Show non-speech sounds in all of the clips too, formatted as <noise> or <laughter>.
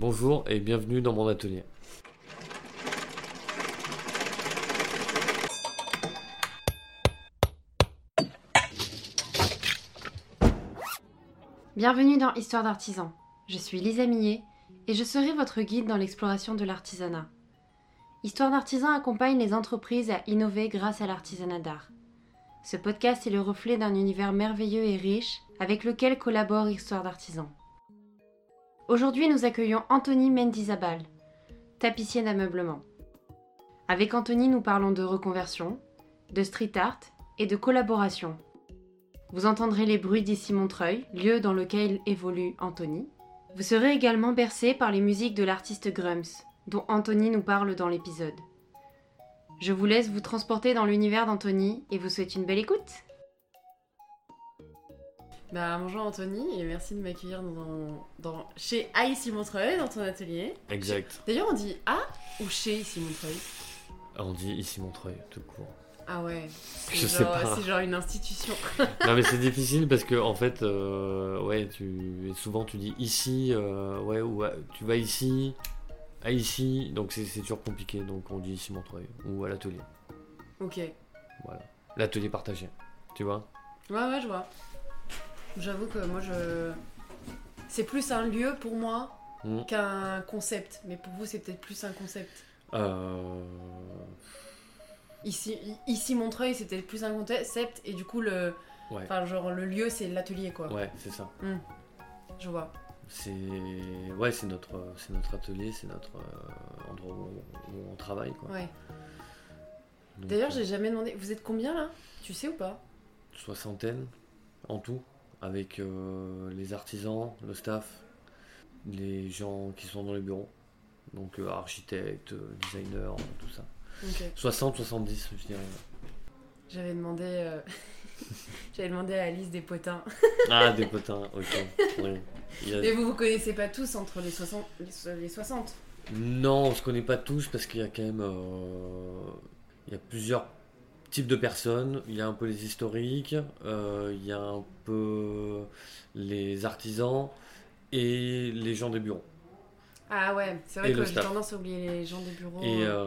Bonjour et bienvenue dans mon atelier. Bienvenue dans Histoire d'artisan. Je suis Lisa Millet et je serai votre guide dans l'exploration de l'artisanat. Histoire d'artisan accompagne les entreprises à innover grâce à l'artisanat d'art. Ce podcast est le reflet d'un univers merveilleux et riche avec lequel collabore Histoire d'artisan. Aujourd'hui, nous accueillons Anthony Mendizabal, tapissier d'ameublement. Avec Anthony, nous parlons de reconversion, de street art et de collaboration. Vous entendrez les bruits d'ici Montreuil, lieu dans lequel évolue Anthony. Vous serez également bercé par les musiques de l'artiste Grums, dont Anthony nous parle dans l'épisode. Je vous laisse vous transporter dans l'univers d'Anthony et vous souhaite une belle écoute. Bah, bonjour Anthony et merci de m'accueillir dans, dans- chez A ici Montreuil, dans ton atelier. Exact. D'ailleurs, on dit A ou chez ici Montreuil On dit ici Montreuil, tout court. Ah ouais, Je sais genre, pas. c'est genre une institution. <laughs> non mais c'est difficile parce que en fait, euh, ouais, tu souvent tu dis ici, euh, ouais, ou tu vas ici, à ici, donc c'est c'est toujours compliqué. Donc on dit ici Montreuil ou à l'atelier. ok. Voilà, l'atelier partagé. Tu vois? Ouais, ouais, je vois. J'avoue que moi, je. C'est plus un lieu pour moi Mm. qu'un concept. Mais pour vous, c'est peut-être plus un concept. Euh, Ici, Montreuil, c'est peut-être plus un concept. Et du coup, le. Ouais. Enfin, genre, le lieu, c'est l'atelier, quoi. Ouais, c'est ça. Je vois. C'est ouais, c'est notre, c'est notre atelier, c'est notre euh, endroit où, où on travaille quoi. Ouais. D'ailleurs, euh, j'ai jamais demandé. Vous êtes combien là? Tu sais ou pas? Soixantaine en tout, avec euh, les artisans, le staff, les gens qui sont dans les bureaux, donc euh, architectes, euh, designers, tout ça. Ok. 60-70, je dirais. J'avais demandé. euh, <laughs> J'avais demandé à Alice des potins. <laughs> Ah, des potins, ok. oui. A- Mais vous vous connaissez pas tous entre les 60. Les les 60 Non, on se connaît pas tous parce qu'il y a quand même il y a plusieurs types de personnes. Il y a un peu les historiques, euh, il y a un peu les artisans et les gens des bureaux. Ah ouais, c'est vrai Et que j'ai tendance à oublier les gens des bureaux. Et, euh,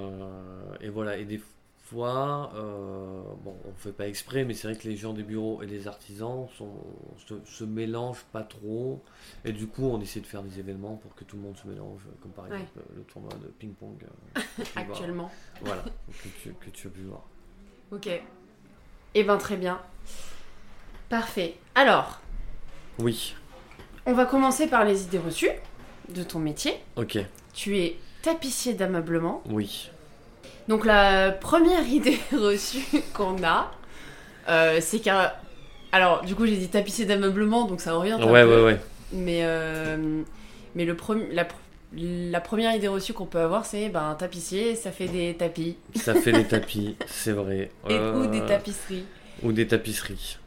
et voilà, et des fois, euh, bon, on fait pas exprès, mais c'est vrai que les gens des bureaux et les artisans sont, se, se mélangent pas trop. Et du coup, on essaie de faire des événements pour que tout le monde se mélange, comme par Ouais. exemple le tournoi de ping-pong. <laughs> Actuellement. Voilà, que tu, que tu as pu voir. Ok. Eh ben très bien. Parfait. Alors, Oui, on va commencer par les idées reçues de ton métier. ok, Tu es tapissier d'ameublement. oui. Donc la première <laughs> idée reçue qu'on a, euh, c'est qu'un... Alors, du coup, j'ai dit tapissier d'ameublement, donc ça un Ouais, peu. ouais, ouais. Mais, euh, mais le premi- la, pr- la première idée reçue qu'on peut avoir, c'est ben, un tapissier, ça fait des tapis. Ça fait des <laughs> tapis, c'est vrai. Et, Euh, Ou des tapisseries. Ou des tapisseries.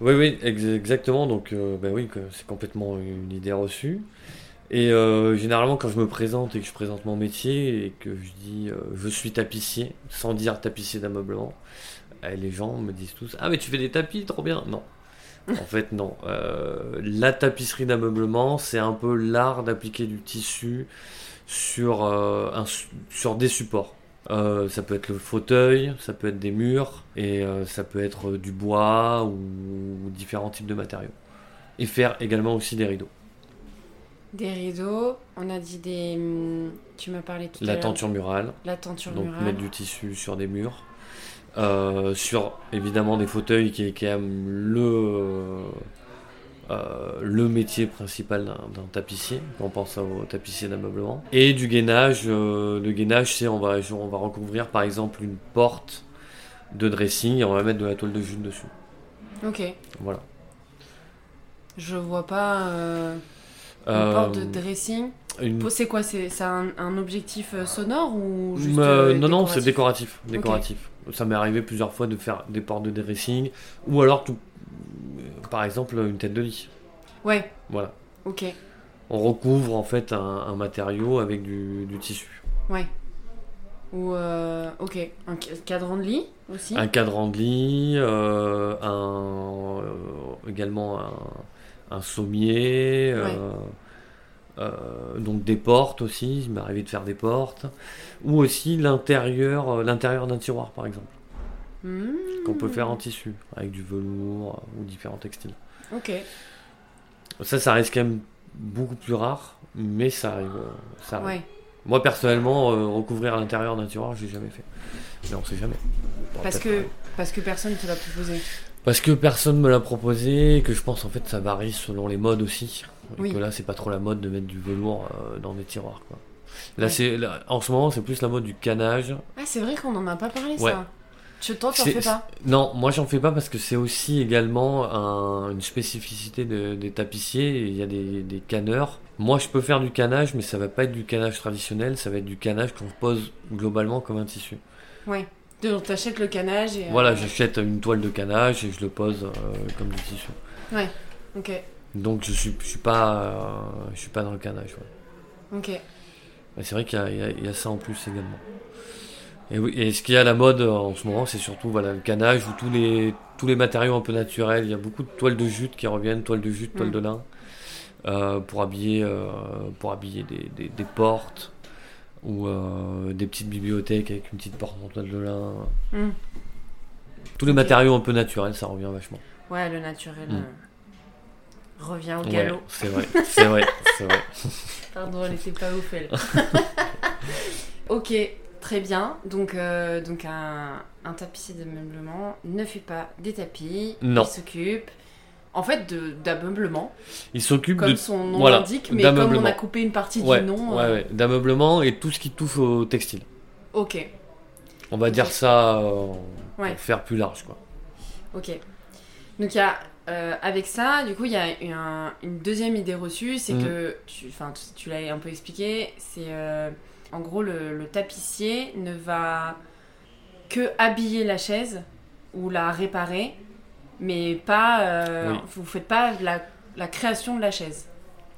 Oui, oui, ex- exactement. Donc, euh, bah oui, c'est complètement une idée reçue. Et euh, généralement, quand je me présente et que je présente mon métier et que je dis euh, je suis tapissier, sans dire tapissier d'ameublement, eh, les gens me disent tous Ah, mais tu fais des tapis, trop bien. Non. En fait, non. Euh, la tapisserie d'ameublement, c'est un peu l'art d'appliquer du tissu sur, euh, un sur des supports. Euh, ça peut être le fauteuil, ça peut être des murs, et ça peut être du bois ou, ou différents types de matériaux. Et faire également aussi des rideaux. Des rideaux, on a dit des... hum, Tu m'as parlé tout à La l'heure. tenture murale, La tenture donc murale. mettre du tissu sur des murs. Euh, sur évidemment des fauteuils qui est quand même le, euh, le métier principal d'un tapissier, quand on pense au tapissier d'ameublement. Et du gainage, euh, le gainage c'est on va, on va recouvrir par exemple une porte de dressing et on va mettre de la toile de jute dessus. Ok. Voilà. Je vois pas... euh, Une Euh, porte de dressing. Une- C'est quoi C'est un, un objectif euh, sonore ou juste Euh, non, non, c'est décoratif décoratif. Ça m'est arrivé plusieurs fois de faire des portes de dressing ou alors tout, par exemple une tête de lit. Ouais, Voilà. ok. On recouvre en fait un, un matériau avec du, du tissu. Ouais. Ou, euh, ok. Un ca- cadran de lit aussi Un cadran de lit, euh, un, également un, sommier, Euh, donc des portes aussi, il m'est arrivé de faire des portes. Ou aussi l'intérieur euh, l'intérieur d'un tiroir par exemple, Hmm. qu'on peut faire en tissu, avec du velours euh, ou différents textiles. Ok. Ça, ça reste quand même beaucoup plus rare, mais ça arrive. ça arrive. Ouais. Moi personnellement, recouvrir l'intérieur d'un tiroir, j'ai jamais fait. Mais on sait jamais. Parce que, parce que personne te l'a proposé. Parce que personne me l'a proposé, et que je pense en fait ça varie selon les modes aussi. Et Oui. que là c'est pas trop la mode de mettre du velours euh, dans des tiroirs quoi. Là Ouais. c'est là, en ce moment c'est plus la mode du canage. Ah, c'est vrai qu'on en a pas parlé, Ouais. ça. Tu toi, t'en fais pas Non, moi j'en fais pas parce que c'est aussi également un- une spécificité de- des tapissiers. Il y a des, des canneurs. Moi je peux faire du canage, mais ça va pas être du canage traditionnel, ça va être du canage qu'on pose globalement comme un tissu. Ouais. Donc, t'achètes le canage et. euh, Voilà, j'achète une toile de canage et je le pose euh, comme du tissu. Ok. Donc je suis, je suis pas, euh, je suis pas dans le canage. ouais. Ok. Mais c'est vrai qu'il y, a- y y ça en plus également. Et, oui, et ce qui est à la mode euh, en ce moment, c'est surtout voilà, le canage ou tous les, tous les matériaux un peu naturels. Il y a beaucoup de toiles de jute qui reviennent, toiles de jute, toiles Mm. de lin, euh, pour habiller, euh, pour habiller des, des- des portes ou euh, des petites bibliothèques avec une petite porte en toile de lin. Hmm. Tous les matériaux un peu naturels, ça revient vachement. Ouais, le naturel Mm. Revient au Ouais, galop. c'est vrai, c'est vrai, c'est vrai. <laughs> Pardon, elle était pas ouf, elle. <laughs> ok, très bien. Donc, euh, donc un, un tapissier d'ameublement ne fait pas des tapis. Non. Il s'occupe, en fait, d'ameublement, Il s'occupe comme de son nom voilà, l'indique, mais comme on a coupé une partie ouais, du nom. ouais, euh, ouais, d'ameublement et tout ce qui touche au textile. Ok, On va dire ça euh, Ouais. pour faire plus large quoi. ok. Donc, il y a. euh, avec ça, du coup, il y a un- une deuxième idée reçue, c'est Mhm. que, tu, enfin, tu, tu l'as un peu expliqué, c'est euh, en gros le, le tapissier ne va que habiller la chaise ou la réparer, mais pas, euh, Oui. vous faites pas la, la création de la chaise.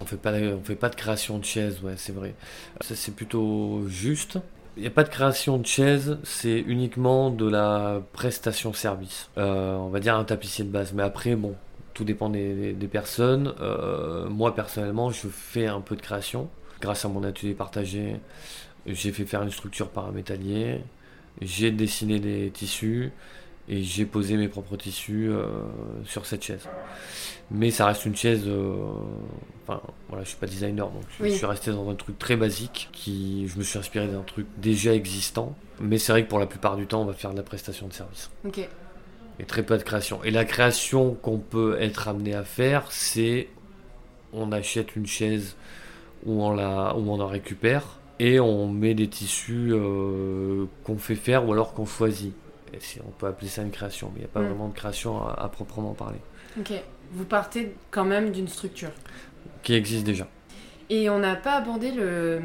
On fait pas on fait pas de création de chaise, ouais, c'est vrai. Ça c'est plutôt juste. Il n'y a pas de création de chaise, c'est uniquement de la prestation service. Euh, on va dire un tapissier de base. Mais après, bon, tout dépend des, personnes. Euh, moi personnellement, je fais un peu de création. Grâce à mon atelier partagé, j'ai fait faire une structure par métallier. J'ai dessiné des tissus et j'ai posé mes propres tissus euh, sur cette chaise. Mais ça reste une chaise. euh, Enfin, voilà, je suis pas designer, donc je suis resté dans un truc très basique. Qui, je me suis inspiré d'un truc déjà existant. Mais c'est vrai que pour la plupart du temps, on va faire de la prestation de service Ok. et très peu de création. Et la création qu'on peut être amené à faire, c'est on achète une chaise ou on la, ou on en récupère et on met des tissus euh, qu'on fait faire ou alors qu'on choisit. Si on peut appeler ça une création, mais il n'y a pas Mm. vraiment de création à, à proprement parler, Ok. Vous partez quand même d'une structure. qui existe déjà. Et on n'a pas abordé le.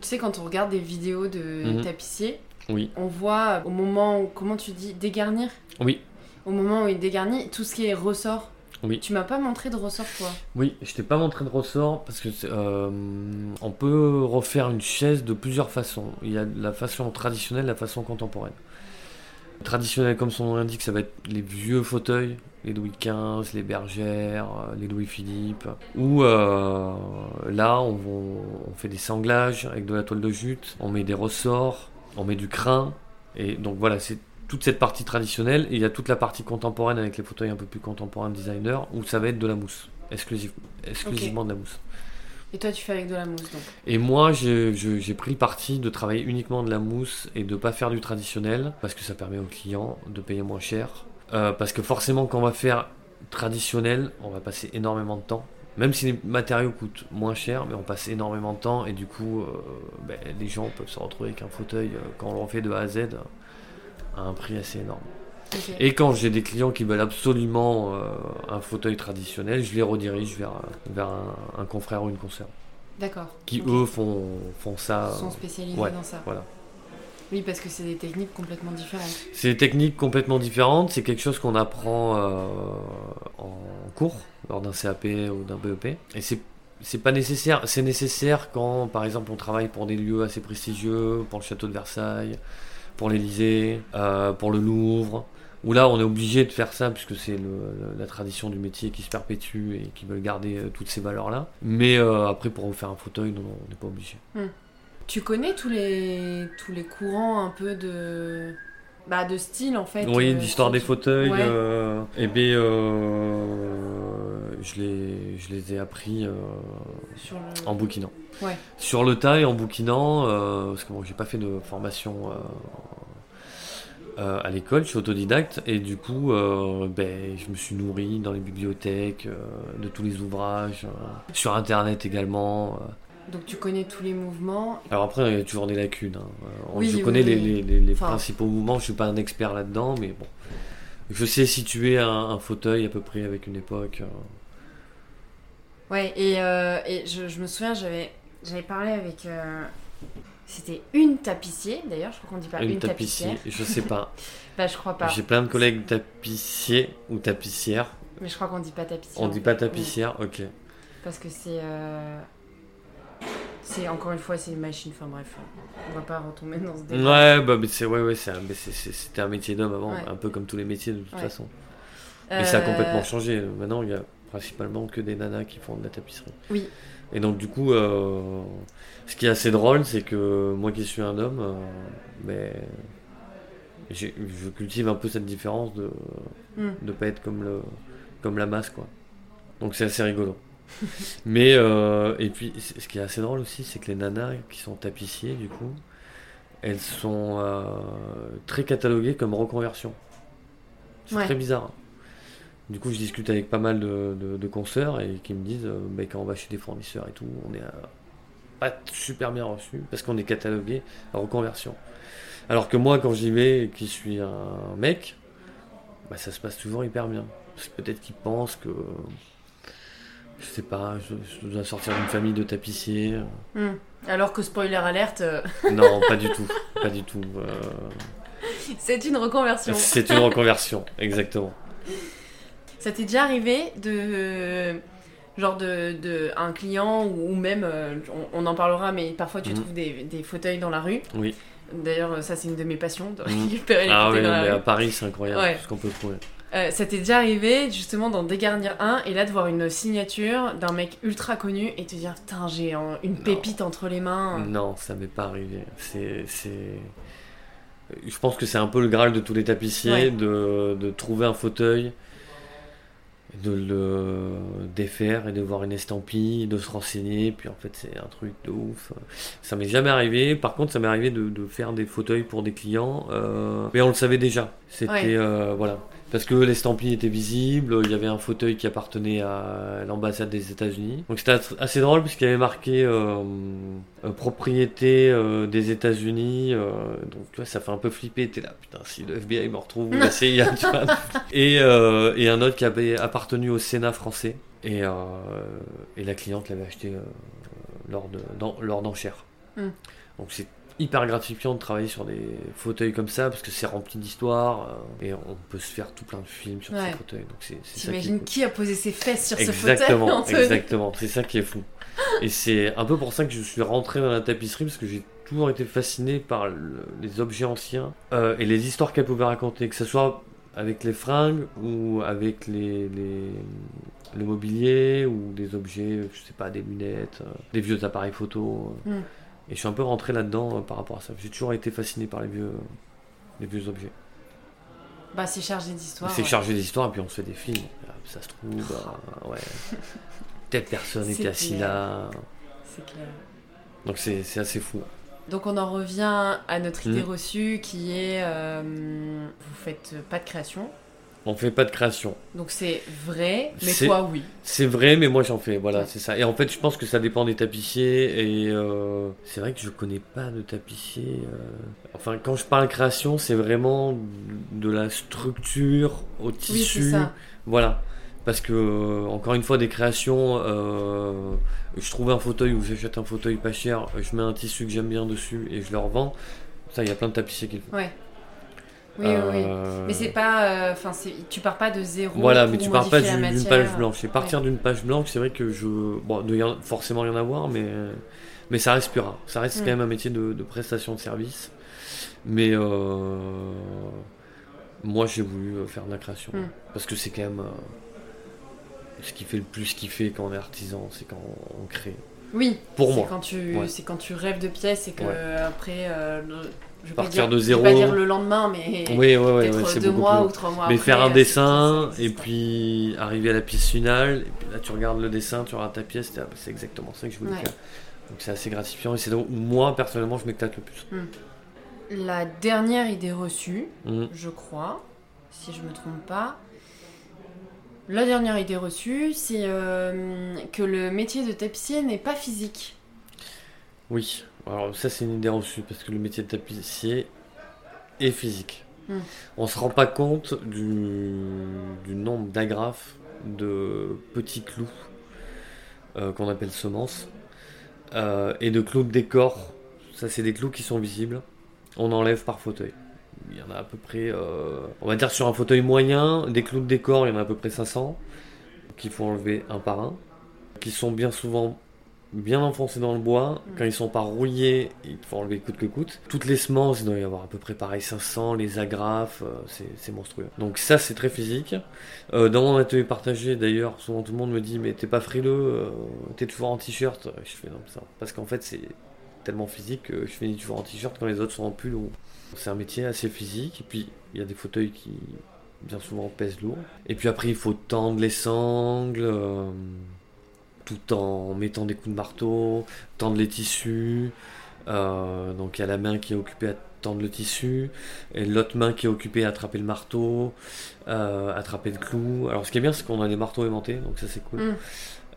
Tu sais, quand on regarde des vidéos de Mhm. tapissiers, Oui, on voit au moment où, comment tu dis, dégarnir? Oui, Au moment où il dégarnit, tout ce qui est ressort. Oui. Tu m'as pas montré de ressort, toi? Oui. Je t'ai pas montré de ressort parce que euh, on peut refaire une chaise de plusieurs façons. Il y a la façon traditionnelle, la façon contemporaine. Traditionnel, comme son nom l'indique, ça va être les vieux fauteuils, les Louis XV, les Bergères, euh, les Louis-Philippe. Ou euh, là, on, on fait des sanglages avec de la toile de jute, on met des ressorts, on met du crin. Et donc voilà, c'est toute cette partie traditionnelle. Et il y a toute la partie contemporaine avec les fauteuils un peu plus contemporains de designer, où ça va être de la mousse, exclusivement de la mousse. Et toi, tu fais avec de la mousse, donc. Et moi, j'ai pris parti de travailler uniquement de la mousse et de pas faire du traditionnel, parce que ça permet aux clients de payer moins cher. Euh, parce que forcément, quand on va faire traditionnel, on va passer énormément de temps. Même si les matériaux coûtent moins cher, mais on passe énormément de temps et du coup, euh, ben, les gens peuvent se retrouver avec un fauteuil euh, quand on le refait de A à Z à un prix assez énorme. Et quand j'ai des clients qui veulent absolument euh, un fauteuil traditionnel, je les redirige vers, vers un, un confrère ou une consoeur D'accord. qui eux font, font ça. Ils sont euh, spécialisés ouais, dans ça. Voilà. Oui, parce que c'est des techniques complètement différentes. C'est des techniques complètement différentes, c'est quelque chose qu'on apprend euh, en cours, lors d'un CAP ou d'un BEP. Et c'est c'est pas nécessaire, c'est nécessaire quand par exemple on travaille pour des lieux assez prestigieux, pour le château de Versailles, pour l'Elysée, euh, pour le Louvre, où là on est obligé de faire ça puisque c'est la tradition du métier qui se perpétue et qui veut garder euh, toutes ces valeurs là. Mais euh, après pour refaire un fauteuil, non, on n'est pas obligé. Hmm. Tu connais tous les tous les courants un peu de bah, de style en fait. Oui, l'histoire des fauteuils. et eh bien, je les je les ai appris en bouquinant. Sur le tas et en bouquinant, euh, parce que bon, j'ai pas fait de formation euh, euh, à l'école, je suis autodidacte et du coup, ben, je me suis nourri dans les bibliothèques, de tous les ouvrages, sur internet également. Donc tu connais tous les mouvements. Alors après, il y a toujours des lacunes. Hein. je connais les, principaux mouvements, je suis pas un expert là-dedans, mais bon. Je sais situer un, un, fauteuil à peu près avec une époque. Ouais, et, et je, je, me souviens, j'avais j'avais parlé avec. C'était une tapissier, d'ailleurs, je crois qu'on dit pas une, une tapissière. Je sais pas. <laughs> bah, je crois pas. J'ai plein de collègues tapissiers ou tapissières. Mais je crois qu'on dit pas tapissière. On dit pas tapissière, ok. Parce que c'est. Euh, c'est encore une fois, c'est une machine. Enfin bref, on va pas retomber dans ce débat. Ouais, bah, mais c'est ouais, ouais, c'était un, métier d'homme avant, un peu comme tous les métiers de toute façon. Mais ça a complètement euh, changé. Maintenant, il y a principalement que des nanas qui font de la tapisserie. Oui. Et donc du coup, euh, ce qui est assez drôle, c'est que moi qui suis un homme, euh, mais je cultive un peu cette différence de ne hmm. pas être comme, le, comme la masse, quoi. Donc c'est assez rigolo. <laughs> mais euh, et puis ce qui est assez drôle aussi, c'est que les nanas qui sont tapissiers, du coup, elles sont très cataloguées comme reconversion. C'est très bizarre. Du coup, je discute avec pas mal de, de, consoeurs et qui me disent euh, bah, quand on va chez des fournisseurs et tout, on est pas super bien reçu parce qu'on est catalogué en reconversion. Alors que moi, quand j'y vais et qui suis un mec, bah, ça se passe toujours hyper bien. Que peut-être qu'ils pensent que je sais pas, je, dois sortir d'une famille de tapissiers. Hmm. Alors que spoiler alerte. Euh, <laughs> non, pas du tout, pas du tout. Euh. <laughs> C'est une reconversion. C'est une reconversion, exactement. Ça t'est déjà arrivé de genre de, un client ou, même euh, on, en parlera mais parfois tu mhm. trouves des, fauteuils dans la rue. Oui. D'ailleurs ça c'est une de mes passions de mhm. récupérer les ah fauteuils oui, dans mais à Paris c'est incroyable ce qu'on peut trouver. Euh, ça t'est déjà arrivé justement d'en dégarnir un et là de voir une signature d'un mec ultra connu et te dire putain j'ai une pépite entre les mains. Non ça m'est pas arrivé. C'est je pense que c'est un peu le graal de tous les tapissiers de, de trouver un fauteuil de le défaire et de voir une estampille, de se renseigner, puis en fait c'est un truc de ouf. Ça m'est jamais arrivé. Par contre, ça m'est arrivé de, de, faire des fauteuils pour des clients, euh, mais on le savait déjà. C'était euh, voilà, parce que l'estampille était visible, il y avait un fauteuil qui appartenait à l'ambassade des États-Unis. Donc c'était assez drôle parce qu'il y avait marqué euh, euh, propriété euh, des États-Unis. donc tu vois, ça fait un peu flipper. T'es là, putain, si le FBI me retrouve ou la <laughs> CIA, tu vois. Et, et un autre qui avait appartenu au Sénat français. Et, et la cliente l'avait acheté lors d'enchères. De, hmm. Donc c'est hyper gratifiant de travailler sur des fauteuils comme ça parce que c'est rempli d'histoire euh, et on peut se faire tout plein de films sur ces fauteuils. Donc c'est, T'imagines qui, a posé ses fesses sur ce fauteuil <laughs> Exactement, c'est ça qui est fou. et c'est un peu pour ça que je suis rentré dans la tapisserie parce que j'ai toujours été fasciné par les objets anciens euh, et les histoires qu'elles pouvaient raconter, que ce soit avec les fringues ou avec les, le mobilier ou des objets, je sais pas, des lunettes, euh, des vieux appareils photo. Hmm. Et je suis un peu rentré là-dedans euh, par rapport à ça. J'ai toujours été fasciné par les vieux, les vieux objets. Bah, c'est chargé d'histoire. C'est chargé d'histoire, et puis on se fait des films. Ça se trouve, bah, ouais. <laughs> Telle personne était assis là. C'est clair. Donc c'est assez fou. Donc on en revient à notre idée hmm. reçue qui est euh, vous faites pas de création, on fait pas de création. Donc c'est vrai, mais toi oui. C'est vrai, mais moi j'en fais, voilà, c'est ça. Et en fait, je pense que ça dépend des tapissiers. Et euh, c'est vrai que je connais pas de tapissier. Euh. Enfin, quand je parle création, c'est vraiment de la structure au tissu. Oui, voilà. Parce que, euh, encore une fois, des créations, je trouve un fauteuil ou j'achète un fauteuil pas cher, je mets un tissu que j'aime bien dessus et je le revends. Ça, il y a plein de tapissiers qui le font. Ouais. Oui, oui, euh, Mais c'est pas. Euh, enfin, tu pars pas de zéro. Voilà, mais tu pars pas d'une page blanche. Et partir d'une page blanche, c'est vrai que je. Bon, il doit forcément rien avoir, mais, mais ça reste pur. Ça reste quand mm. même un métier de, prestation de service. Mais. Euh, moi j'ai voulu faire de la création. Mm. Parce que c'est quand même euh, ce qui fait le plus kiffer quand on est artisan, c'est quand on crée. Oui. Pour c'est moi. Quand tu, Ouais. C'est quand tu rêves de pièces et que Ouais. après, euh, le- je vais pas Partir dire- de je vais zéro. pas dire le lendemain, mais Oui, ouais, ouais, ouais, c'est deux mois plus ou trois mois Mais après. faire un dessin et puis arriver à la pièce finale, et puis là tu regardes le dessin, tu regardes ta pièce, ah, bah, c'est exactement ça que je voulais faire. Donc c'est assez gratifiant et c'est où moi personnellement je m'éclate le plus. La dernière idée reçue, Mhm. je crois, si je me trompe pas. La dernière idée reçue, c'est euh, que le métier de tapissier n'est pas physique. Oui, alors ça c'est une idée reçue parce que le métier de tapissier est physique. Hmm. On se rend pas compte du, du nombre d'agrafes de petits clous euh, qu'on appelle semences euh, et de clous de décor. Ça c'est des clous qui sont visibles. On enlève par fauteuil. Il y en a à peu près, euh, on va dire sur un fauteuil moyen, des clous de décor, il y en a à peu près 500 qu'il faut enlever un par un, qui sont bien souvent bien enfoncés dans le bois. Mm. Quand ils sont pas rouillés, il faut enlever coûte que coûte. Toutes les semences, il doit y avoir à peu près pareil 500, les agrafes, euh, c'est c'est monstrueux. Donc ça, c'est très physique. Euh, dans mon atelier partagé, d'ailleurs, souvent tout le monde me dit, mais t'es pas frileux, euh, t'es toujours en t-shirt. Je fais non, ça. Parce qu'en fait, c'est tellement physique que je finis toujours en t-shirt quand les autres sont en pull. ou- C'est un métier assez physique. Et puis, il y a des fauteuils qui, bien souvent, pèsent lourd. Et puis après, il faut tendre les sangles. Tout en mettant des coups de marteau, tendre les tissus. Euh, donc il y a la main qui est occupée à tendre le tissu, et l'autre main qui est occupée à attraper le marteau, euh, attraper le clou. Alors ce qui est bien, c'est qu'on a des marteaux aimantés, donc ça c'est cool. Mm.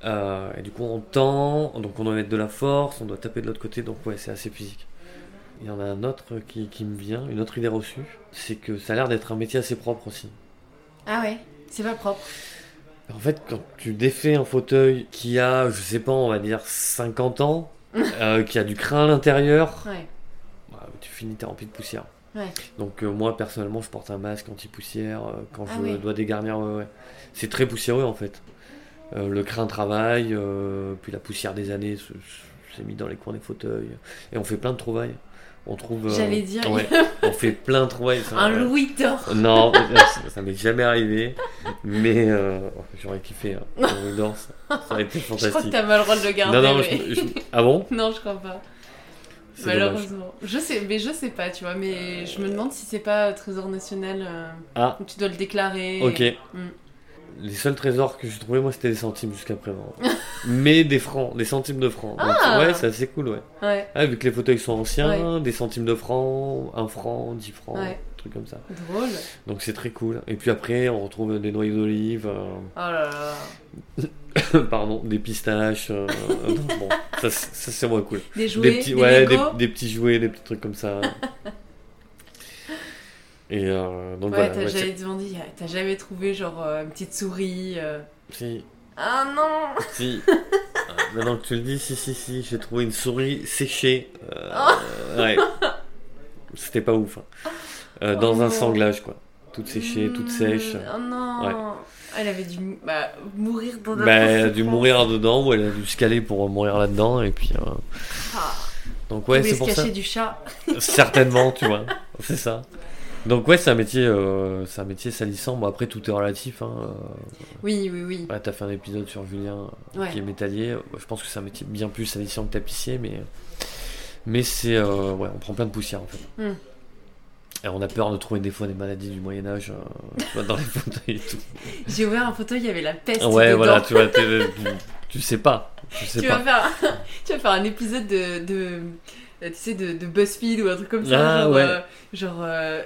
Euh, et du coup on tend, donc on doit mettre de la force, on doit taper de l'autre côté, donc ouais c'est assez physique. Il y en a un autre qui, qui me vient, une autre idée reçue, c'est que ça a l'air d'être un métier assez propre aussi. Ah ouais, c'est pas propre. En fait, quand tu défais un fauteuil qui a, je sais pas, on va dire 50 ans, <laughs> euh, qui a du crin à l'intérieur, Ouais. bah, tu finis, t'es rempli de poussière. Ouais. Donc euh, moi, personnellement, je porte un masque anti-poussière euh, quand Ah je oui. dois dégarnir. ouais, ouais. C'est très poussiéreux en fait. Euh, le crin travaille, puis la poussière des années se- se- s'est mis dans les coins des fauteuils. Et on fait plein de trouvailles. On trouve. euh, J'allais dire, ouais, on fait plein de trouvailles. Un ouais. Louis d'or. Non, <laughs> ça, ça m'est jamais arrivé, mais euh, j'aurais kiffé. Hein. Le Louis d'or, ça, ça aurait été <laughs> Je crois que fantastique. t'as mal le droit de le garder. Non, non, mais- je- je- ah bon? Non, je crois pas. Dommage. Malheureusement. Je sais, mais je sais pas, tu vois. Mais je me demande si c'est pas Trésor National euh, Ah, où tu dois le déclarer. ok. Mm. Les seuls trésors que j'ai trouvés, moi, c'était des centimes jusqu'à présent. <laughs> mais des francs, des centimes de francs. Donc, Ah. ouais, c'est assez cool, ouais. Ouais, Ah, vu que les fauteuils sont anciens, des centimes de francs, un franc, dix francs, Ouais. un truc comme ça. drôle. Donc c'est très cool. Et puis après, on retrouve des noyaux d'olive, euh, Oh là là. <laughs> pardon, des pistaches. euh, donc bon, ça, c'est- ça, c'est moins cool. Des jouets, des petits, des ouais, des, Lego. des petits jouets, des petits trucs comme ça. <laughs> Et euh, donc Ouais, voilà. t'as jamais demandé, t'as jamais trouvé genre euh, une petite souris. euh. si, Ah non si. <laughs> Euh, Maintenant que tu le dis, si, si, si, j'ai trouvé une souris séchée. Oh. Ouais. C'était pas ouf. hein. Oh dans un non. sanglage, quoi. Toute séchée, toute sèche. Mm, Oh non Ouais. Elle avait dû bah, mourir dans Bah, elle a dû mourir dedans, ou elle a dû se caler pour mourir là-dedans, et puis. Ah, Donc, ouais, c'est pour ça. du chat. Certainement, tu vois. C'est ça. Donc, ouais, c'est un métier, euh, c'est un métier salissant. Bon, après, tout est relatif. Hein. euh, Oui, oui, oui. Ouais, t'as fait un épisode sur Julien euh, Ouais. qui est métallier. Je pense que c'est un métier bien plus salissant que tapissier, mais mais c'est euh, ouais, on prend plein de poussière en fait. Hmm. Et on a peur de trouver des fois des maladies du Moyen Âge euh, dans les <laughs> fauteuils et tout. J'ai ouvert un fauteuil, il y avait la peste. ouais, dedans. voilà, tu vois, <laughs> tu, tu sais pas, tu sais tu pas. vas, faire un, <laughs> tu vas faire un épisode de, de tu sais de, de BuzzFeed ou un truc comme ça Ah, genre, ouais. euh, genre euh,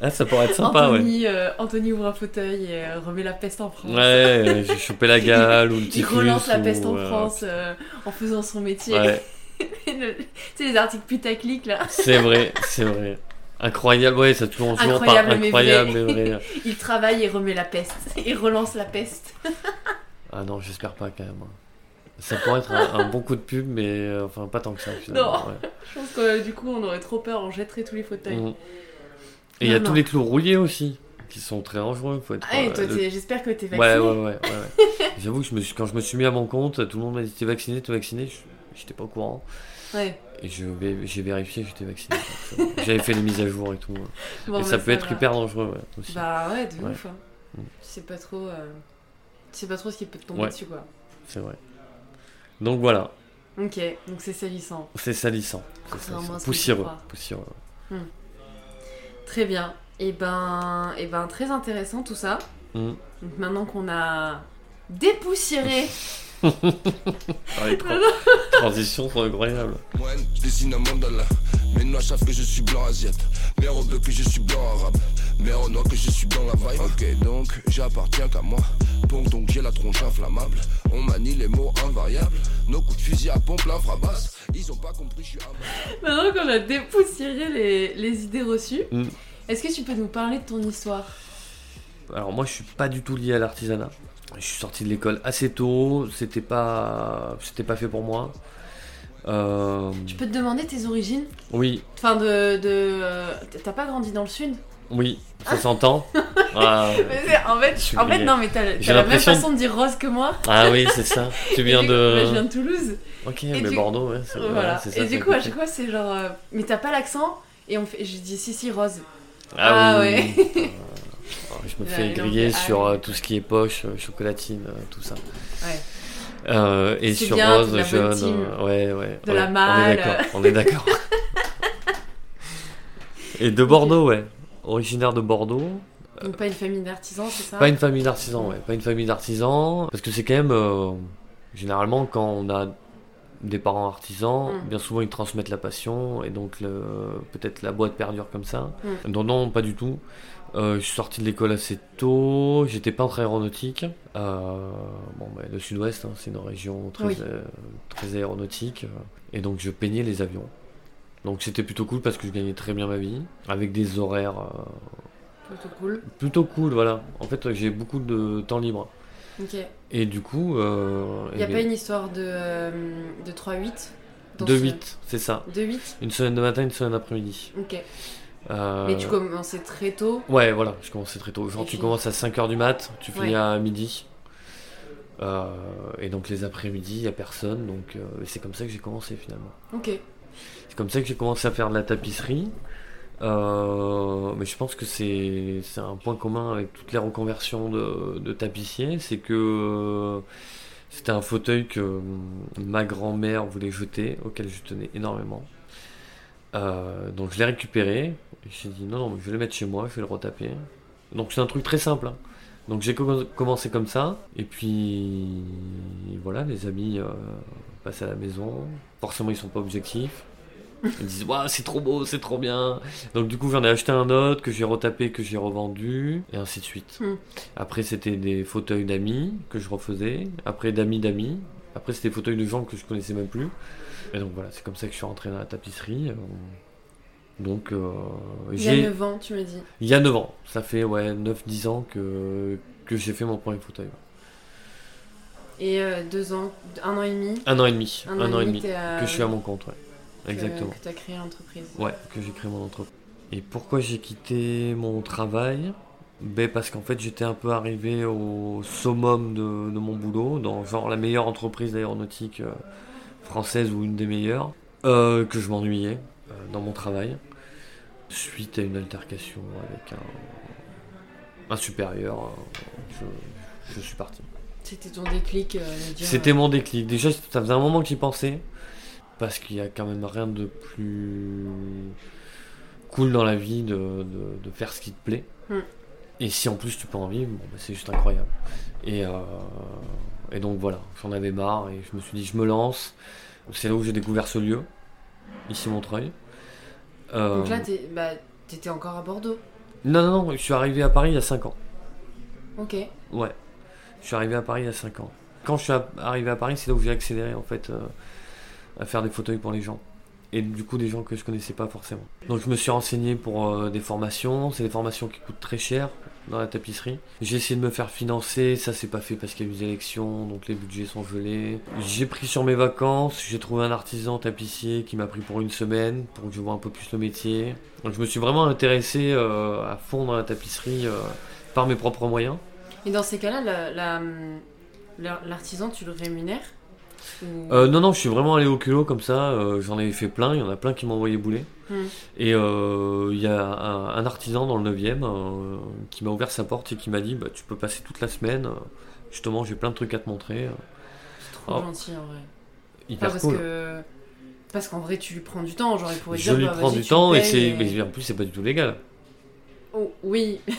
Ah, ça pourrait être sympa, ouais. Anthony, euh, Anthony ouvre un fautail et euh, remet la peste en France Ouais, j'ai chopé la <laughs> gale ou le il typhus. relance la ou, peste en euh, France euh, en faisant son métier Ouais, <laughs> Le- tu sais les articles putaclic là c'est vrai, c'est vrai. Incroyable, ouais, ça toujours souvent par Incroyable, mais vrai. mais vrai. <laughs> il travaille et remet la peste il relance la peste Ah non, j'espère pas quand même. Ça pourrait être un, un bon coup de pub, mais euh, enfin pas tant que ça. Finalement, Non. ouais. <laughs> je pense que euh, du coup on aurait trop peur on jetterait tous les fauteuils Mm. Et il y a Non, tous les clous rouillés aussi, qui sont très dangereux. Faut être, ah, et euh, toi le- j'espère que t'es vacciné ouais, ouais. ouais, ouais. <laughs> J'avoue que je me suis, quand je me suis mis à mon compte, tout le monde m'a dit t'es vacciné, t'es vacciné. J'étais pas au courant. Ouais. Et j'ai vérifié, j'étais vacciné. <laughs> J'avais fait les mises à jour et tout. Bon, et bah, ça peut être va. hyper dangereux ouais, aussi. Bah ouais, de ouf. Hein. Mm. Tu sais pas trop. euh, Tu sais pas trop ce qui peut te tomber dessus, quoi. C'est vrai. Donc voilà, Ok, donc c'est salissant. c'est salissant. Salissant. Poussiéreux. poussiéreux. Très bien. Et ben, et ben, très intéressant tout ça. Mm. Donc maintenant qu'on a dépoussiéré. <laughs> <laughs> Ah, <laughs> transitions sont incroyables. Moine, je dessine un mandala. Mes noirs savent que je suis blanc asiate. Mes rebeux que je suis blanc arabe. Mes renois que je suis blanc la vibe. Ok, donc j'appartiens qu'à moi. Bon, donc j'ai la tronche inflammable. On manie les mots invariables. Nos coups de fusil à pompe l'infrabasse. Ils ont pas compris, je suis un. maintenant qu'on a dépoussiéré les, les idées reçues, Mm. est-ce que tu peux nous parler de ton histoire? Alors moi je suis pas du tout lié à l'artisanat. Je suis sorti de l'école assez tôt, c'était pas c'était pas fait pour moi. Euh, Je peux te demander tes origines? Oui, Enfin, de. de euh, T'as pas grandi dans le sud? Oui, ça s'entend. Ah, En fait, en fait non, mais t'as la même de- façon de dire rose que moi. ah oui, c'est ça. <laughs> Tu viens coup- bah, je viens de. de Toulouse. Ok, Et mais du- Bordeaux, ouais, c'est Voilà. ça. et du coup, à chaque fois, c'est genre. euh, Mais t'as pas l'accent? Et on fait... j'ai dit si, si, rose. Ah, Ah oui, ouais. <laughs> Euh, je me fais griller ah sur euh, tout ce qui est poche, euh, chocolatine, euh, tout ça. Ouais. Euh, et sur bien, Rose, la jeune, euh, ouais, ouais. De ouais, la On malle. est d'accord, on est d'accord. <laughs> et de Bordeaux, ouais. Originaire de Bordeaux. Donc, pas une famille d'artisans, c'est ça? Pas une famille d'artisans, ouais. Pas une famille d'artisans. Parce que c'est quand même. euh, généralement, quand on a des parents artisans, Mm. bien souvent ils transmettent la passion et donc peut-être la boîte perdure comme ça. Mm. Non, non, pas du tout. Euh, je suis sorti de l'école assez tôt, j'étais peintre aéronautique. Euh, bon, bah, le sud-ouest, hein, c'est une région très, Oui. euh, très aéronautique. et donc je peignais les avions. Donc c'était plutôt cool parce que je gagnais très bien ma vie, avec des horaires Plutôt cool. plutôt cool, voilà. En fait, j'ai beaucoup de temps libre. Ok. Et du coup. Euh, Y a et pas une histoire de, de 3-8 dans De ce- 8, c'est ça. De 8 Une semaine de matin, une semaine d'après-midi. Ok. Euh, Mais tu commençais très tôt. Ouais, voilà, je commençais très tôt. Genre, tu commences à 5h du mat, tu finis Ouais. à midi. Euh, et donc, les après-midi, il n'y a personne. Donc, euh, c'est comme ça que j'ai commencé finalement. Ok. C'est comme ça que j'ai commencé à faire de la tapisserie. Euh, mais je pense que c'est un point commun avec toutes les reconversions de, de tapissiers. C'est que euh, c'était un fauteuil que euh, ma grand-mère voulait jeter, auquel je tenais énormément. Euh, donc je l'ai récupéré. Et J'ai dit non, non, mais je vais le mettre chez moi, je vais le retaper. Donc c'est un truc très simple. hein. Donc j'ai com- commencé comme ça. Et puis voilà, les amis euh, passent à la maison. Forcément, ils sont pas objectifs. Ils disent Waouh, c'est trop beau, c'est trop bien. Donc du coup, j'en ai acheté un autre que j'ai retapé, que j'ai revendu, et ainsi de suite. Hmm. Après, c'était des fauteuils d'amis que je refaisais. Après, d'amis d'amis. Après, c'était des fauteuils de gens que je connaissais même plus. Et donc voilà, c'est comme ça que je suis rentré dans la tapisserie. Euh, Donc, euh, Il y a j'ai. 9 ans, tu me dis. Il y a 9 ans. Ça fait ouais, 9-10 ans que, que j'ai fait mon premier fauteuil. Et 2 ans, un an et demi. Un an et demi. Un, Un, an et demi. à- Que je suis à mon compte, ouais. que- Exactement. Que tu as créé l'entreprise. Ouais, que j'ai créé mon entreprise. Et pourquoi j'ai quitté mon travail? Ben Parce qu'en fait, j'étais un peu arrivé au summum de, de mon boulot, dans genre la meilleure entreprise d'aéronautique euh, française ou une des meilleures, euh, que je m'ennuyais euh, dans mon travail, suite à une altercation avec un, un supérieur. euh, je, je suis parti. C'était ton déclic euh, C'était mon déclic. Déjà, ça faisait un moment que j'y pensais. Parce qu'il y a quand même rien de plus cool dans la vie de, de- de faire ce qui te plaît. Hmm. Et si en plus tu peux en vivre, bon, bah, c'est juste incroyable. Et, euh, et donc voilà, j'en avais marre et je me suis dit, je me lance. C'est là où j'ai découvert ce lieu, ici Montreuil. Euh, Donc là, t'es- bah, t'étais encore à Bordeaux. non, non, non, je suis arrivé à Paris il y a 5 ans. Ok. Ouais, je suis arrivé à Paris il y a 5 ans. Quand je suis arrivé à Paris, c'est là où j'ai accéléré en fait euh, à faire des fauteuils pour les gens. Et du coup, des gens que je connaissais pas forcément. Donc, je me suis renseigné pour euh, des formations. C'est des formations qui coûtent très cher dans la tapisserie. J'ai essayé de me faire financer. Ça, c'est pas fait parce qu'il y a eu des élections, donc les budgets sont gelés. J'ai pris sur mes vacances. J'ai trouvé un artisan tapissier qui m'a pris pour une semaine pour que je vois un peu plus le métier. Donc, je me suis vraiment intéressé euh, à fond dans la tapisserie euh, par mes propres moyens. Et dans ces cas-là, la- la- la- l'artisan, tu le rémunères? Ou- Euh, non, non, je suis vraiment allé au culot comme ça. euh, J'en avais fait plein. Il y en a plein qui m'ont envoyé bouler. Hmm. Et euh, il y a un, un artisan dans le 9 e qui m'a ouvert sa porte et qui m'a dit bah, Tu peux passer toute la semaine. Justement, j'ai plein de trucs à te montrer. C'est trop Oh. gentil en vrai. Parce cool. que. Parce qu'en vrai, tu lui prends du temps. Genre, il pourrait Je dire lui bah, prends du temps et c'est. mais en plus, c'est pas du tout légal. Oh, oui. <laughs> oui,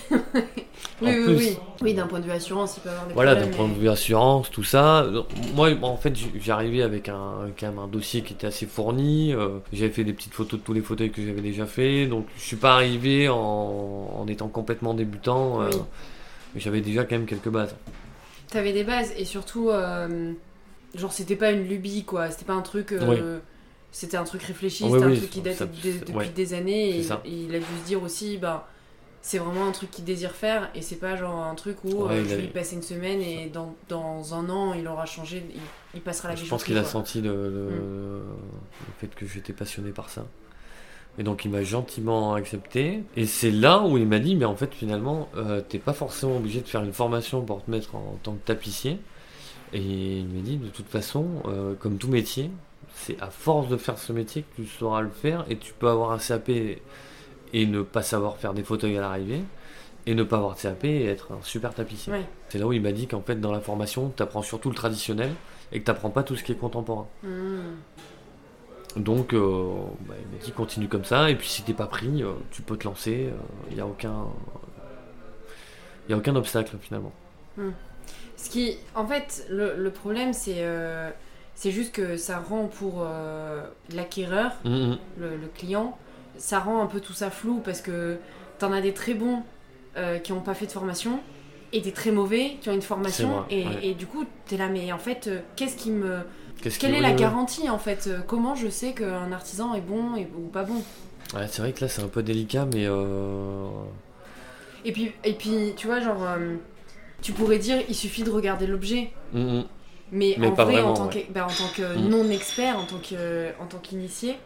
En oui, plus. oui. Oui, d'un point de vue assurance, il peut avoir des Voilà, d'un problèmes. point de vue assurance, tout ça. Donc, Moi, en fait, j'arrivais avec un, quand même un dossier qui était assez fourni. euh, j'avais fait des petites photos de tous les fauteuils que j'avais déjà fait. Donc, je suis pas arrivé en, en étant complètement débutant. euh, Oui. mais j'avais déjà quand même quelques bases. T'avais des bases et surtout, euh, genre, c'était pas une lubie quoi. C'était pas un truc. euh, C'était un truc réfléchi, Oui, c'était oui, un truc qui date ça- de- c'est- depuis ouais. des années et, C'est ça. et il a dû se dire aussi, bah, c'est vraiment un truc qu'il désire faire et c'est pas genre un truc où Ouais, euh, il je a- vais y passer une semaine et dans, dans un an il aura changé, il, il passera la Je bijouterie, pense qu'il a senti le, le- Mm. le fait que j'étais passionné par ça. Et donc il m'a gentiment accepté. Et c'est là où il m'a dit, mais en fait finalement, euh, t'es pas forcément obligé de faire une formation pour te mettre en, tant que tapissier. Et il m'a dit, de toute façon, euh, comme tout métier, c'est à force de faire ce métier que tu sauras le faire et tu peux avoir un CAP et ne pas savoir faire des fauteuils à l'arrivée. Et ne pas avoir de CAP et être un super tapissier. Ouais. C'est là où il m'a dit qu'en fait, dans la formation, tu apprends surtout le traditionnel et que tu n'apprends pas tout ce qui est contemporain. Hmm. Donc, euh, bah, il m'a dit continue comme ça, et puis si t'es pas pris, euh, tu peux te lancer, il n'y a aucun. Il y a aucun obstacle finalement. Ce qui, en fait, le, le problème c'est euh, c'est juste que ça rend pour euh, l'acquéreur Mhm. le, le client, ça rend un peu tout ça flou parce que t'en as des très bons euh, qui n'ont pas fait de formation et des très mauvais qui ont une formation et, ouais. et du coup t'es là mais en fait euh, qu'est-ce qui me quelle qui- est la garantie en fait Euh, comment je sais qu'un artisan est bon et, ou pas bon? Ouais, c'est vrai que là c'est un peu délicat, mais. euh, et puis et puis tu vois genre tu pourrais dire il suffit de regarder l'objet mhm. mais, Mais en vrai en vraiment, tant ouais. que bah, en tant que Mm. non expert en tant que en tant qu'initié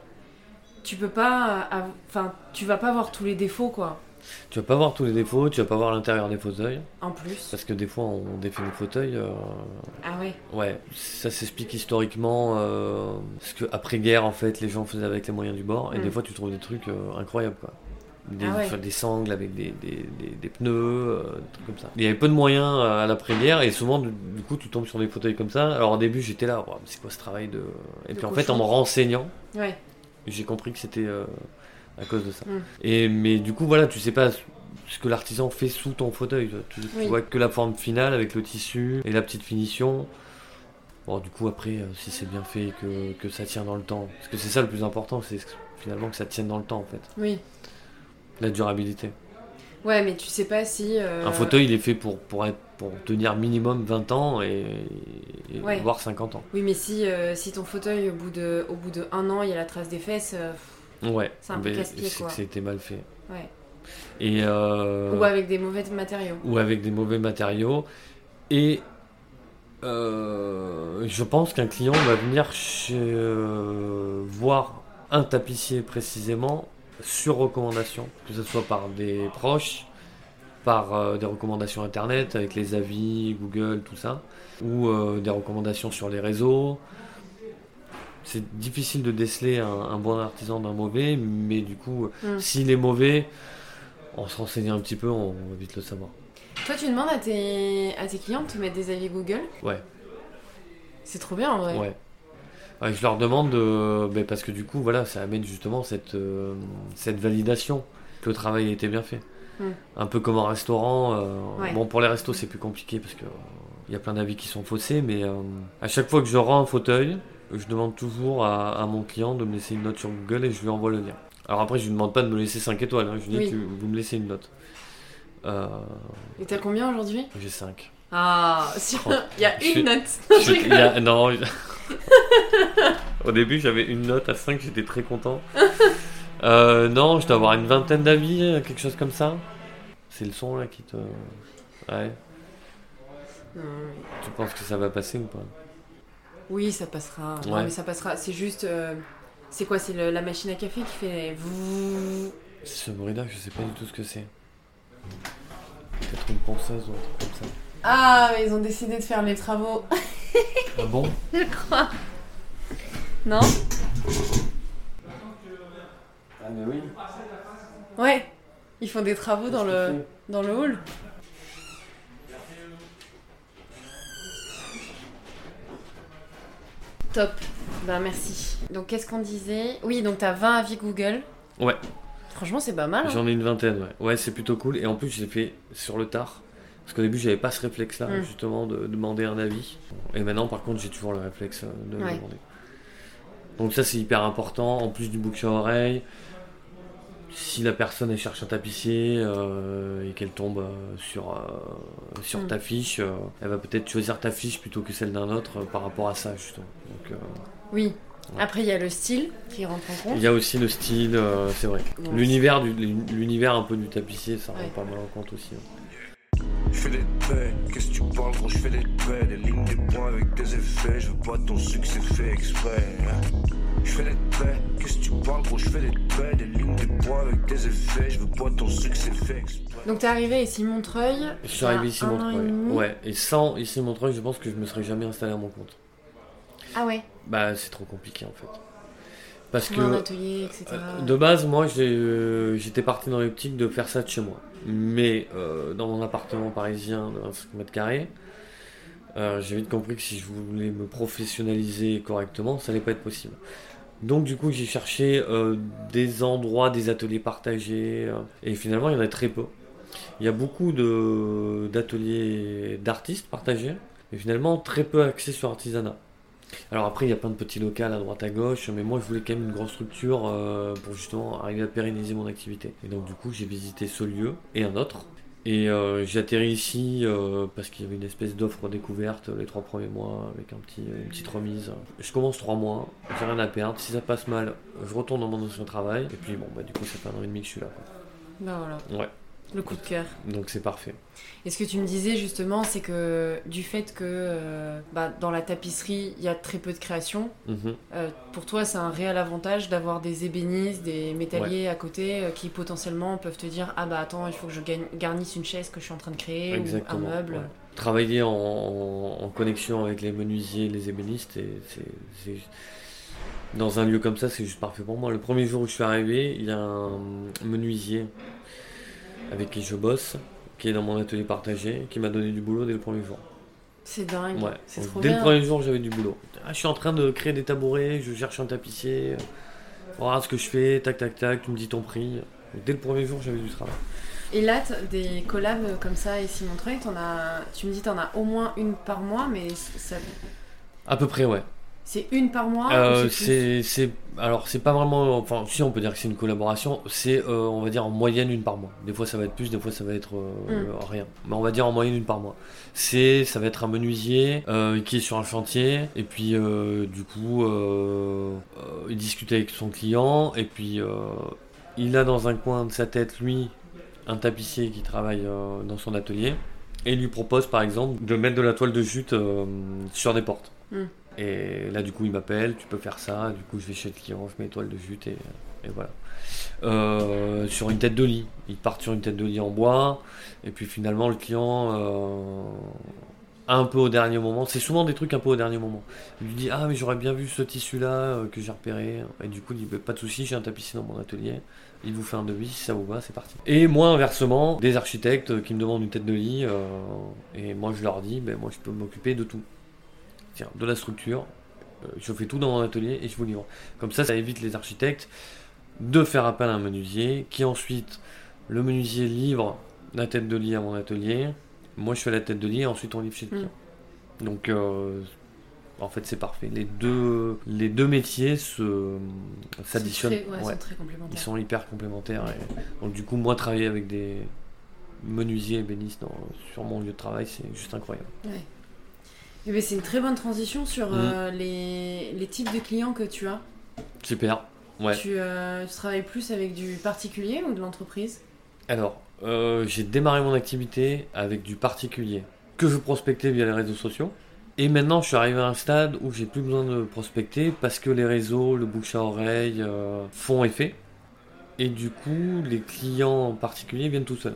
tu peux pas av- enfin tu vas pas voir tous les défauts quoi Tu vas pas voir tous les défauts, tu vas pas voir l'intérieur des fauteuils, en plus parce que des fois on défait les fauteuils. euh, ah ouais Ouais, ça s'explique historiquement, euh, parce que après guerre en fait les gens faisaient avec les moyens du bord, et Mm. des fois tu trouves des trucs euh, incroyables quoi. Des, Ah ouais. des sangles avec des, des, des- pneus, euh, des trucs comme ça. Il y avait peu de moyens euh, à l'après-guerre et souvent du, du coup tu tombes sur des fauteuils comme ça. Alors au début j'étais là, c'est quoi ce travail de... Et De puis en fait en me renseignant, ouais j'ai compris que c'était euh, à cause de ça. Mm. Et mais du coup voilà, tu sais pas ce que l'artisan fait sous ton fauteuil. Tu, tu Oui. vois que la forme finale avec le tissu et la petite finition. Bon du coup après euh, si c'est bien fait et que, que ça tient dans le temps, parce que c'est ça le plus important, c'est finalement que ça tienne dans le temps en fait, oui la durabilité. Ouais, mais tu sais pas si. euh, Un fauteuil il est fait pour pour être pour tenir minimum 20 ans et, et Ouais. voire 50 ans. Oui, mais si, euh, si ton fauteuil, au bout de, au bout de un an, il y a la trace des fesses, euh, Ouais. C'est un peu casse-pied, c'est quoi. que c'était mal fait. ouais. Et euh, Ou avec des mauvais matériaux. ou avec des mauvais matériaux. Et je pense qu'un client va venir chez, voir un tapissier précisément sur recommandation, que ce soit par des proches, par euh, des recommandations internet avec les avis, Google, tout ça, ou euh, des recommandations sur les réseaux. C'est difficile de déceler un, un bon artisan d'un mauvais, mais du coup, Mm. s'il est mauvais, en se renseignant un petit peu, on va vite le savoir. Toi, tu demandes à tes, à tes clients de te mettre des avis Google? Ouais. C'est trop bien en vrai. Ouais. Ouais, je leur demande de. ben, parce que du coup, voilà, ça amène justement cette, euh, cette validation que le travail a été bien fait. Hmm. Un peu comme en restaurant. euh, Ouais. Bon, pour les restos, c'est plus compliqué parce que euh, il y a plein d'avis qui sont faussés, mais euh, à chaque fois que je rends un fauteuil, je demande toujours à, à mon client de me laisser une note sur Google et je lui envoie le lien. Alors après, je lui demande pas de me laisser 5 étoiles, hein, je lui dis Oui. vous me laissez une note. Euh, Et t'as combien aujourd'hui? J'ai 5. Ah, sur- <laughs> il y a une note. Je- Je il y rigole. a- non. <laughs> Au début, j'avais une note à 5, j'étais très content. <laughs> Euh, non, je dois avoir une vingtaine d'avis, euh, quelque chose comme ça. C'est le son là qui te. Ouais. Non, Tu penses que ça va passer ou pas? Oui, ça passera. Non, Ouais. mais ça passera. C'est juste. euh, C'est quoi? C'est le- la machine à café qui fait. vouh Ce bruit-là, je sais pas du tout ce que c'est. Peut-être une ponceuse ou un truc comme ça. Ah, mais ils ont décidé de faire les travaux. Ah bon Je crois. Non Ah mais oui. Ouais. Ils font des travaux dans le, dans le hall. Top. Bah merci. Donc qu'est-ce qu'on disait? Oui, donc t'as 20 avis Google. Ouais. Franchement, c'est pas mal. hein. J'en ai une vingtaine, ouais. Ouais, c'est plutôt cool. Et en plus, j'ai fait sur le tard. Parce qu'au début, j'avais pas ce réflexe-là, Mm. justement, de demander un avis. Et maintenant, par contre, j'ai toujours le réflexe euh, de le Ouais. demander. Donc ça, c'est hyper important. En plus du bouche à oreille, si la personne elle cherche un tapissier euh, et qu'elle tombe euh, sur, euh, sur Mm. ta fiche, euh, elle va peut-être choisir ta fiche plutôt que celle d'un autre euh, par rapport à ça, justement. Donc, euh, Oui. Ouais. Après, il y a le style qui rentre en compte. il y a aussi le style, euh, c'est vrai. L'univers, du, l'univers un peu du tapissier, ça Ouais. rend pas mal en compte aussi. hein. Je fais des paix, qu'est-ce que tu parles gros, je fais des paix, des lignes, des points avec des effets, je veux pas ton succès fait exprès. Je fais qu'est-ce que tu parles gros, je fais des paix, des lignes, des points avec des effets, je veux pas ton succès fait. Donc t'es arrivé ici Montreuil. Je suis arrivé ici Montreuil. Ouais, et sans ici Montreuil, je pense que je me serais jamais installé à mon compte. Ah ouais. Bah, c'est trop compliqué en fait. Parce que atelier, etc. euh, de base, moi, j'ai, euh, j'étais parti dans l'optique de faire ça de chez moi. Mais euh, dans mon appartement parisien de 25 mètres carrés, euh, j'ai vite compris que si je voulais me professionnaliser correctement, ça n'allait pas être possible. Donc du coup, j'ai cherché euh, des endroits, des ateliers partagés, euh, et finalement, il y en a très peu. Il y a beaucoup d'ateliers d'artistes partagés, mais finalement, très peu axés sur l'artisanat. Alors après, il y a plein de petits locaux à droite à gauche, mais moi, je voulais quand même une grosse structure euh, pour justement arriver à pérenniser mon activité. Et donc du coup, j'ai visité ce lieu et un autre. Et euh, j'ai atterri ici euh, parce qu'il y avait une espèce d'offre découverte les trois premiers mois avec un petit, une petite remise. Je commence trois mois, j'ai rien à perdre. Si ça passe mal, je retourne dans mon ancien travail. Et puis bon, bah du coup, ça fait un an et demi que je suis là. quoi. Bah voilà. Ouais, Le coup de cœur. donc c'est parfait. Et ce que tu me disais justement, c'est que du fait que euh, bah, dans la tapisserie, il y a très peu de création, Mhm. euh, pour toi, c'est un réel avantage d'avoir des ébénistes, des métalliers à côté euh, qui potentiellement peuvent te dire Ah bah attends, il faut que je garnisse une chaise que je suis en train de créer Exactement. ou un meuble. ouais. Travailler en, en- en connexion avec les menuisiers, les ébénistes, c'est- dans un lieu comme ça, c'est juste parfait pour moi. Le premier jour où je suis arrivé, il y a un menuisier avec qui je bosse, qui est dans mon atelier partagé, qui m'a donné du boulot dès le premier jour. C'est dingue. Ouais. C'est trop dès bien. le premier jour, j'avais du boulot. Ah, je suis en train de créer des tabourets, je cherche un tapissier. Regarde ce que je fais, tac tac tac, tu me dis ton prix. Dès le premier jour, j'avais du travail. Et là, des collabs comme ça ici as, tu me dis t'en as au moins une par mois, mais ça, À peu près, ouais. C'est une par mois Euh, c'est alors c'est pas vraiment, enfin si on peut dire que c'est une collaboration, c'est euh, on va dire en moyenne une par mois. Des fois ça va être plus, des fois ça va être euh, Mm. rien. Mais on va dire en moyenne une par mois. C'est, ça va être un menuisier euh, qui est sur un chantier et puis du coup il discute avec son client et puis il a dans un coin de sa tête lui un tapissier qui travaille dans son atelier et il lui propose par exemple de mettre de la toile de jute sur des portes. Mm. Et là, du coup, il m'appelle, tu peux faire ça. Du coup, je vais chez le client, je mets étoile de jute et, voilà. Euh, sur une tête de lit. Ils partent sur une tête de lit en bois. Et puis finalement, le client, euh, un peu au dernier moment, c'est souvent des trucs un peu au dernier moment. Il lui dit Ah, mais j'aurais bien vu ce tissu-là euh, que j'ai repéré. Et du coup, il dit Bah, Pas de souci, j'ai un tapissier dans mon atelier. Il vous fait un devis, si ça vous va, c'est parti. Et moi, inversement, des architectes qui me demandent une tête de lit. et moi, je leur dis ben, Moi, je peux m'occuper de tout. Tiens, de la structure, euh, je fais tout dans mon atelier et je vous livre. Comme ça, ça évite les architectes de faire appel à un menuisier qui ensuite, le menuisier livre la tête de lit à mon atelier. Moi, je fais la tête de lit et ensuite on livre chez le Mm. client. Donc, euh, en fait, c'est parfait. Les deux, les deux métiers se, s'additionnent. C'est très- ouais, Ouais. sont très complémentaires. Ils sont hyper complémentaires. Et, donc, du coup, moi, travailler avec des menuisiers ébénistes dans- sur mon lieu de travail, c'est juste incroyable. Ouais. Eh ben, c'est une très bonne transition sur Mm. euh, les, les types de clients que tu as. Super. Ouais. Tu, euh, tu travailles plus avec du particulier ou de l'entreprise? Alors, euh, j'ai démarré mon activité avec du particulier que je prospectais via les réseaux sociaux. Et maintenant, je suis arrivé à un stade où j'ai plus besoin de prospecter parce que les réseaux, le bouche à oreille font effet. Et du coup, les clients particuliers viennent tout seuls.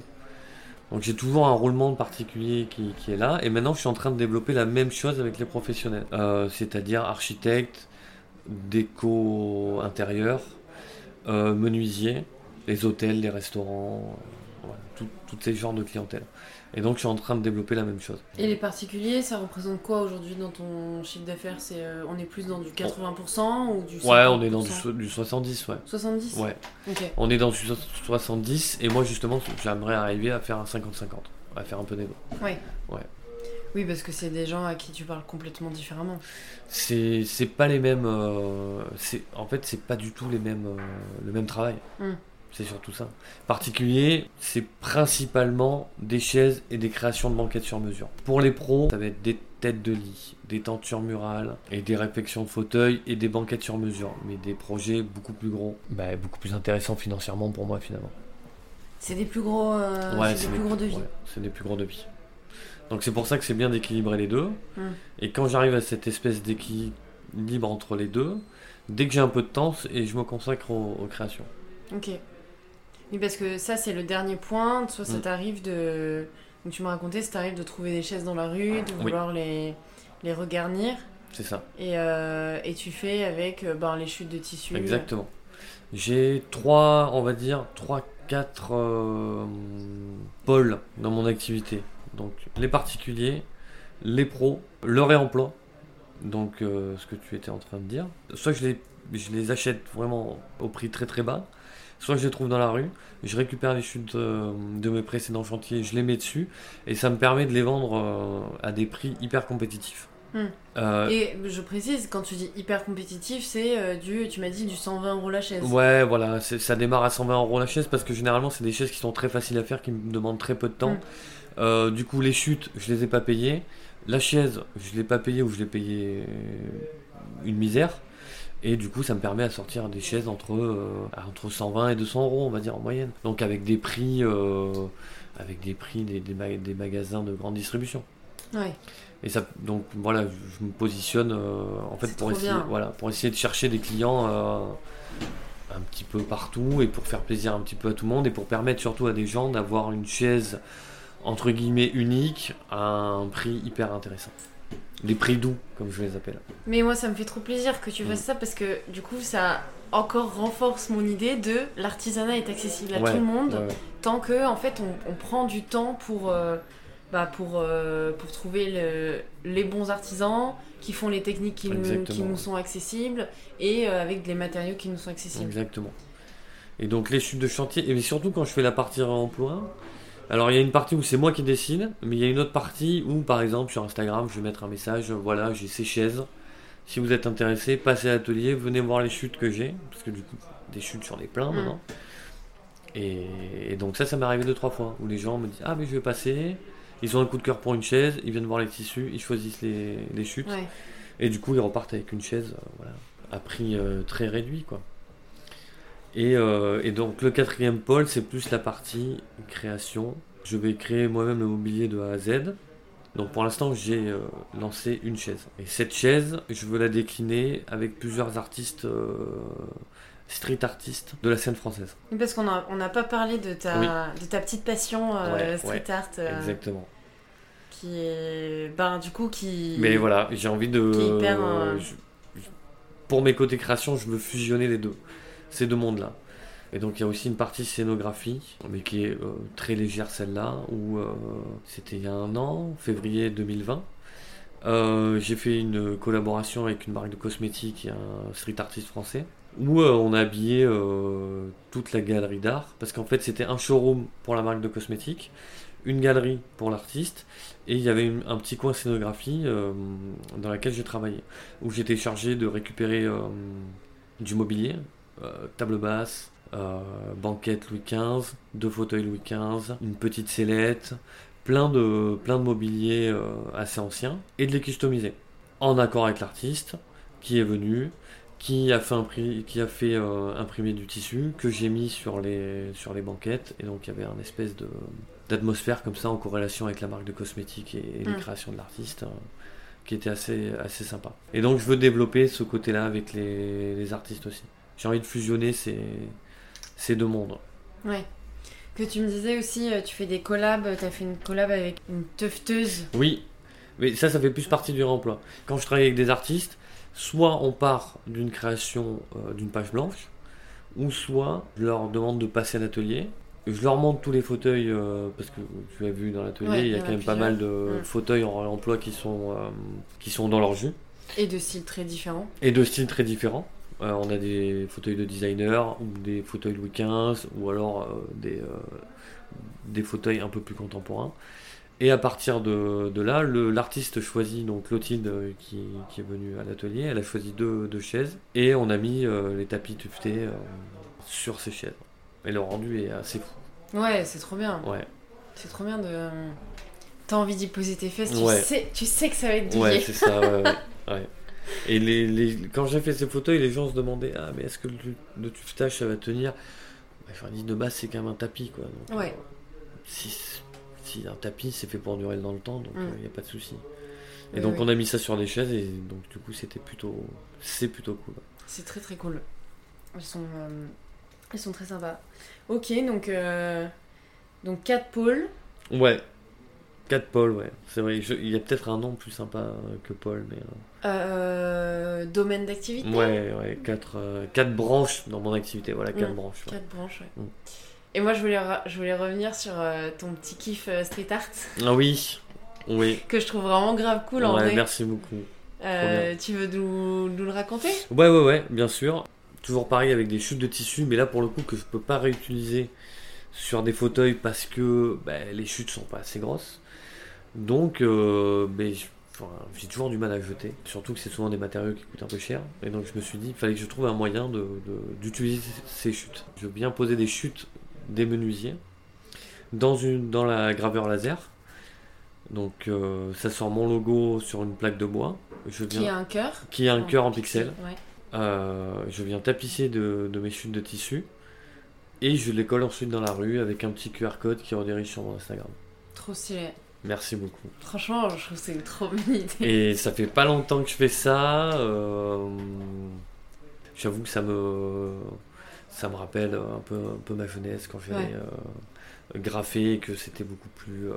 Donc j'ai toujours un roulement particulier qui, est là. Et maintenant, je suis en train de développer la même chose avec les professionnels. Euh, C'est-à-dire architecte, déco intérieur, euh, menuisier, les hôtels, les restaurants, euh, ces genres de clientèle. Et donc je suis en train de développer la même chose. Et les particuliers, ça représente quoi aujourd'hui dans ton chiffre d'affaires? C'est euh, On est plus dans du 80% ou du 50% Ouais, on est dans du, so- du 70, ouais. 70 Ouais, Ok. on est dans du so- 70 et moi justement j'aimerais arriver à faire un 50-50, à faire un peu des deux. Ouais. Ouais. Oui, parce que c'est des gens à qui tu parles complètement différemment. C'est pas les mêmes. euh, en fait c'est pas du tout les mêmes euh, le même travail. Hmm. C'est surtout ça. Particulier, c'est principalement des chaises et des créations de banquettes sur mesure. Pour les pros, ça va être des têtes de lit, des tentures murales et des réfections de fauteuils et des banquettes sur mesure. Mais des projets beaucoup plus gros, bah, beaucoup plus intéressants financièrement pour moi finalement. C'est des plus gros, euh, c'est des plus gros devis. ouais, c'est des plus gros devis. Donc c'est pour ça que c'est bien d'équilibrer les deux. Hmm. Et quand j'arrive à cette espèce d'équilibre entre les deux, dès que j'ai un peu de temps, et je me consacre aux, aux créations. Ok. Oui, parce que ça, c'est le dernier point. Soit ça Mm. t'arrive de. Donc, tu me racontais, ça t'arrive de trouver des chaises dans la rue, de Oui. vouloir les, les regarnir. C'est ça. Et, euh, et tu fais avec euh, ben, les chutes de tissu. Exactement. J'ai trois, on va dire, trois, quatre euh, pôles dans mon activité. Donc les particuliers, les pros, le réemploi. Donc euh, ce que tu étais en train de dire. Soit je les, je les achète vraiment au prix très très bas, soit je les trouve dans la rue. Je récupère les chutes euh, de mes précédents chantiers, je les mets dessus et ça me permet de les vendre euh, à des prix hyper compétitifs. Hmm. Euh, Et je précise, quand tu dis hyper compétitif, c'est euh, du, tu m'as dit du 120 euros la chaise. Ouais, voilà, ça démarre à 120 euros la chaise parce que généralement c'est des chaises qui sont très faciles à faire, qui me demandent très peu de temps. Mm. Euh, du coup, les chutes, je les ai pas payées. La chaise, je l'ai pas payée ou je l'ai payé une misère. Et du coup, ça me permet à sortir des chaises entre, euh, entre 120 et 200 euros, on va dire en moyenne. Donc avec des prix, euh, avec des prix des, des, ma- des magasins de grande distribution. Ouais. Et ça, donc voilà, je, me positionne euh, en fait pour essayer, bien. voilà, pour essayer de chercher des clients un petit peu partout et pour faire plaisir un petit peu à tout le monde et pour permettre surtout à des gens d'avoir une chaise entre guillemets unique à un prix hyper intéressant. Les prix doux, comme je les appelle. Mais moi, ça me fait trop plaisir que tu Mm. fasses ça parce que du coup, ça encore renforce mon idée de l'artisanat est accessible à Ouais, tout le monde ouais, tant que en fait on, on prend du temps pour euh, bah, pour euh, pour trouver le- les bons artisans qui font les techniques qui, nous, qui nous sont accessibles et euh, avec des matériaux qui nous sont accessibles. Exactement. Et donc les chutes de chantier, et surtout quand je fais la partie réemploi, alors il y a une partie où c'est moi qui décide, mais il y a une autre partie où par exemple sur Instagram je vais mettre un message, voilà j'ai ces chaises, si vous êtes intéressé, passez à l'atelier, venez voir les chutes que j'ai, parce que du coup des chutes sur les pleins Mm. maintenant. Et, et donc ça ça m'est arrivé deux trois fois, où les gens me disent ah mais je vais passer, ils ont un coup de cœur pour une chaise, ils viennent voir les tissus, ils choisissent les, les chutes. Ouais. Et du coup, ils repartent avec une chaise euh, voilà, à prix euh, très réduit. Quoi. Et, euh, et donc, le quatrième pôle, c'est plus la partie création. Je vais créer moi-même le mobilier de A à Z. Donc, pour l'instant, j'ai euh, lancé une chaise. Et cette chaise, je veux la décliner avec plusieurs artistes, euh, street artistes de la scène française. Parce qu'on a- on n'a pas parlé de ta, de ta petite passion Ouais, street ouais, art Exactement. qui est ben du coup qui Mais voilà, j'ai envie de. Qui est hyper, je- je- pour mes côtés création, je veux fusionner les deux, ces deux mondes-là. Et donc il y a aussi une partie scénographie, mais qui est euh, très légère celle-là, où euh, c'était il y a un an, février 2020. Euh, j'ai fait une collaboration avec une marque de cosmétiques et un street artiste français, où on a habillé toute la galerie d'art, parce qu'en fait c'était un showroom pour la marque de cosmétiques, une galerie pour l'artiste, et il y avait un petit coin scénographie dans laquelle j'ai travaillé, où j'étais chargé de récupérer du mobilier, table basse, euh, banquette Louis XV, deux fauteuils Louis XV, une petite sellette, plein de, plein de mobilier euh, assez ancien, et de les customiser, en accord avec l'artiste qui est venu, qui a fait, impri- qui a fait euh, imprimer du tissu, que j'ai mis sur les, sur les banquettes, et donc il y avait un espèce de d'atmosphère comme ça en corrélation avec la marque de cosmétiques et, et les Mm. créations de l'artiste euh, qui était assez, assez sympa. Et donc je veux développer ce côté-là avec les, les artistes aussi. J'ai envie de fusionner ces, ces deux mondes. Ouais. Que tu me disais aussi, euh, tu fais des collabs, tu as fait une collab avec une tufteuse. Oui, mais ça, ça fait plus partie du réemploi. Quand je travaille avec des artistes, soit on part d'une création euh, d'une page blanche, ou soit je leur demande de passer à l'atelier. Je leur montre tous les fauteuils, euh, parce que tu l'as vu dans l'atelier, Ouais, il y a quand même pas mal de Mm. fauteuils en réemploi qui sont, euh, qui sont dans leur jus, Et de styles très différents. et de styles très différents. Euh, on a des fauteuils de designer, ou des fauteuils Louis XV, ou alors euh, des, euh, des fauteuils un peu plus contemporains. Et à partir de, de là, l'artiste choisit, donc Clotilde qui, qui est venue à l'atelier, elle a choisi deux, deux chaises et on a mis les tapis tuftés sur ces chaises. Et le rendu est assez fou. Ouais, c'est trop bien. Ouais, C'est trop bien de. T'as envie d'y poser tes fesses, tu, sais, tu sais que ça va être douillé. ouais c'est ça. ouais. <laughs> Et les, les- quand j'ai fait ces fauteuils, les gens se demandaient Ah, mais est-ce que le, le tuftage ça va tenir? Ai dit de base, c'est quand même un tapis quoi. Donc, Ouais. euh, si, si un tapis, c'est fait pour durer dans le temps, donc il Mm. n'y a pas de souci. Et Oui, donc oui. on a mis ça sur des chaises et donc du coup c'était plutôt c'est plutôt cool. C'est très très cool. Elles sont, euh, elles sont très sympas. Ok, donc, euh, donc 4 pôles. Ouais. 4 Paul, ouais. C'est vrai, je- il y a peut-être un nom plus sympa euh, que Paul, mais Euh, domaine d'activité? Euh, ouais, ouais, 4 quatre branches dans mon activité, voilà, 4 Mm. branches. ouais. 4 branches, ouais. Mm. Et moi, je voulais, je voulais revenir sur euh, ton petit kiff euh, street art, Ah oui, oui. <laughs> que je trouve vraiment grave cool en Ouais, vrai. merci beaucoup. Euh, tu veux nous, nous le raconter? Ouais, ouais, ouais, bien sûr. Toujours pareil avec des chutes de tissu, mais là pour le coup que je peux pas réutiliser sur des fauteuils parce que bah, les chutes sont pas assez grosses. Donc, euh, enfin, j'ai toujours du mal à jeter. Surtout que c'est souvent des matériaux qui coûtent un peu cher. Et donc je me suis dit, il fallait que je trouve un moyen de- de- d'utiliser ces chutes. Je veux bien poser des chutes des menuisiers dans, une, dans la graveur laser. Donc euh, ça sort mon logo sur une plaque de bois. Je Qui a un cœur qui a un cœur en pixels. Ouais. Euh, je viens tapisser de, de mes chutes de tissu et je les colle ensuite dans la rue avec un petit QR code qui redirige sur mon Instagram. Trop stylé. Merci beaucoup. Franchement, je trouve que c'est une trop bonne idée. Et ça fait pas longtemps que je fais ça. euh, J'avoue que ça me, ça me rappelle un peu, un peu ma jeunesse quand j'allais Ouais. euh, graffer et que c'était beaucoup plus euh,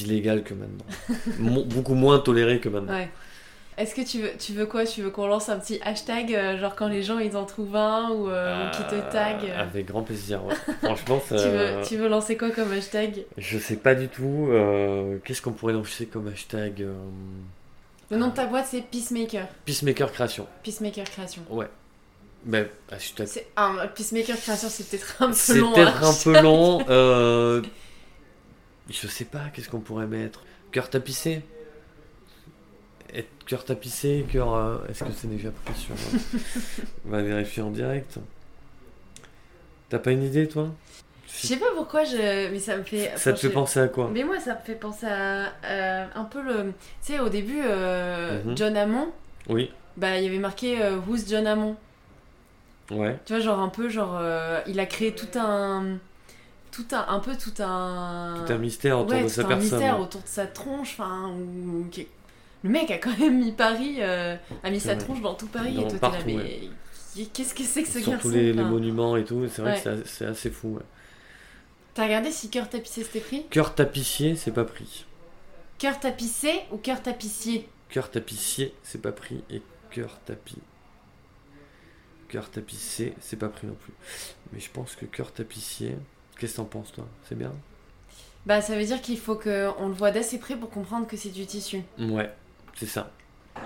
illégal que maintenant. <laughs> Mo- beaucoup moins toléré que maintenant. Ouais. Est-ce que tu veux, tu veux quoi? Tu veux qu'on lance un petit hashtag, euh, genre quand les gens ils en trouvent un ou, euh, ou qui te Euh, tag? euh, Avec grand plaisir. ouais. <laughs> Franchement, ça. tu, veux, tu veux lancer quoi comme hashtag? Je sais pas du tout. Qu'est-ce qu'on pourrait lancer comme hashtag Le nom de ta boîte c'est Peacemaker. Peacemaker Création. Peacemaker Création. Ouais. Hashtag. C'est un Peacemaker Création, c'est peut-être un peu C'est long. peut-être hein. un peu long. Je sais pas, qu'est-ce qu'on pourrait mettre? Cœur tapissé Être Cœur tapissé, cœur. euh, Est-ce que c'est déjà pris sur. euh, On <laughs> va vérifier en direct. T'as pas une idée, toi? Je sais pas pourquoi, je... mais ça me fait. Ça te fait je- penser à quoi? Mais moi, ça me fait penser à euh, un peu le. Tu sais, au début, euh, Mhm. John Hammond, Oui, bah, il y avait marqué euh, Who's John Hammond? Ouais. Tu vois, genre un peu, genre. euh, il a créé tout un. Tout un. Un peu tout un. Tout un mystère autour ouais, de tout sa un personne. mystère autour de sa tronche, enfin. ou- Le mec a quand même mis Paris. euh, a mis sa Ouais. tronche dans tout Paris Dans- et toi, t'es partout, là, mais. ouais. Qu'est-ce que c'est que ce garçon tous les, les monuments et tout, c'est vrai que c'est assez fou. T'as regardé si cœur tapissé c'était pris? Cœur tapissier, c'est pas pris. Cœur tapissé ou cœur tapissier? Cœur tapissier, c'est pas pris. Et cœur tapis. Cœur tapissé, c'est pas pris non plus. Mais je pense que cœur tapissier. Qu'est-ce que t'en penses, toi? C'est bien? Bah, ça veut dire qu'il faut qu'on le voit d'assez près pour comprendre que c'est du tissu. Ouais, c'est ça. Euh,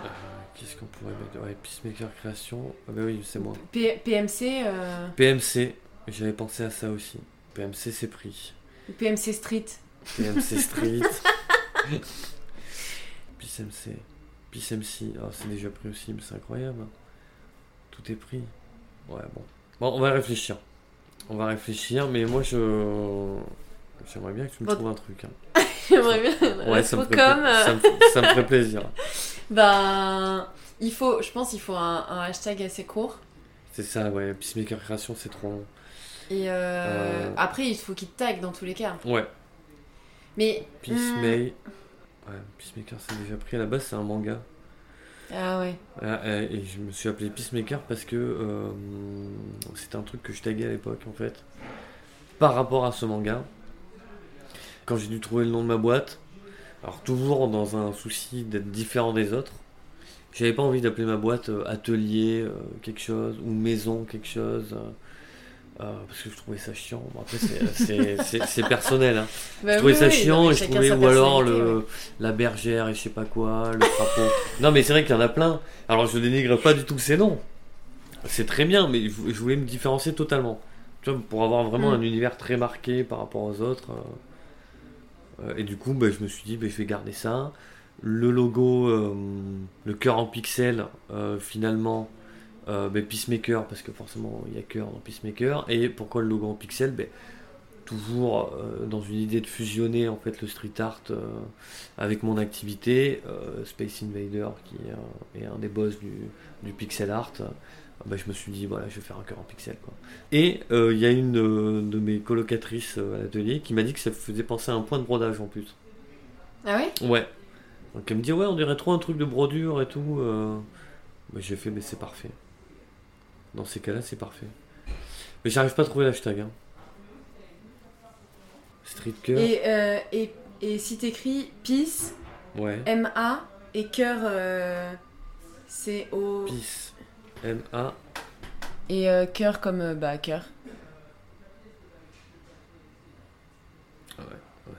Qu'est-ce qu'on pourrait mettre Ouais, Peacemaker Création. Ah bah oui, c'est moi. P- PMC, euh, PMC, j'avais pensé à ça aussi. PMC, c'est pris. PMC Street. PMC <laughs> Street. Peace MC. Peace MC. Ah, c'est déjà pris aussi, mais c'est incroyable. Tout est pris. Ouais, bon. Bon, on va réfléchir. On va réfléchir, mais moi, je. J'aimerais bien que tu me Bon. trouves un truc. hein. <laughs> J'aimerais bien. Ouais, ça me, ferait comme. euh, ça, me, ça me ferait plaisir. <laughs> Ben, il faut, je pense qu'il faut un, un hashtag assez court. C'est ça, ouais. Peacemaker Création, c'est trop long. Et euh, Euh. après, il faut qu'il te tag dans tous les cas. Ouais. Mais. Peace hmm, May. Ouais, Peacemaker, c'est déjà pris. À la base, c'est un manga. Ah ouais. Ah, et je me suis appelé Peacemaker parce que euh, c'était un truc que je taguais à l'époque en fait. par rapport à ce manga. Quand j'ai dû trouver le nom de ma boîte, alors toujours dans un souci d'être différent des autres, j'avais pas envie d'appeler ma boîte euh, atelier euh, quelque chose ou maison quelque chose. euh, parce que je trouvais ça chiant. Bon, après, c'est- <laughs> personnel. hein. Bah je trouvais oui, ça oui, chiant non, et je trouvais ou alors personnalité, le, ouais. la bergère et je sais pas quoi, le crapaud. non mais c'est vrai qu'il y en a plein. Alors je dénigre pas du tout ces noms. C'est très bien, mais je, voulais me différencier totalement. Tu vois, pour avoir vraiment Mm. un univers très marqué par rapport aux autres. euh, et du coup, bah, je me suis dit, bah, je vais garder ça. Le logo, euh, le cœur en pixel, euh, finalement, euh, bah, Peacemaker, parce que forcément il y a cœur dans Peacemaker. Et pourquoi le logo en pixel? Ben, Toujours euh, dans une idée de fusionner en fait le street art euh, avec mon activité. euh, Space Invader, qui euh, est un des boss du, du pixel art, euh, bah, je me suis dit, voilà, je vais faire un cœur en pixel. Quoi. Et euh, il y a une euh, de mes colocatrices euh, à l'atelier qui m'a dit que ça faisait penser à un point de brodage en plus. Ah ouais? Ouais. Donc elle me dit ouais on dirait trop un truc de brodure et tout. euh. Bah, j'ai fait mais c'est parfait. Dans ces cas-là c'est parfait. Mais j'arrive pas à trouver l'hashtag. Hein. Street cœur. et, et, et si t'écris peace, Ouais. M-A, et cœur, c'est au. Peace. M A. Et euh, cœur comme euh, bah cœur. Ouais,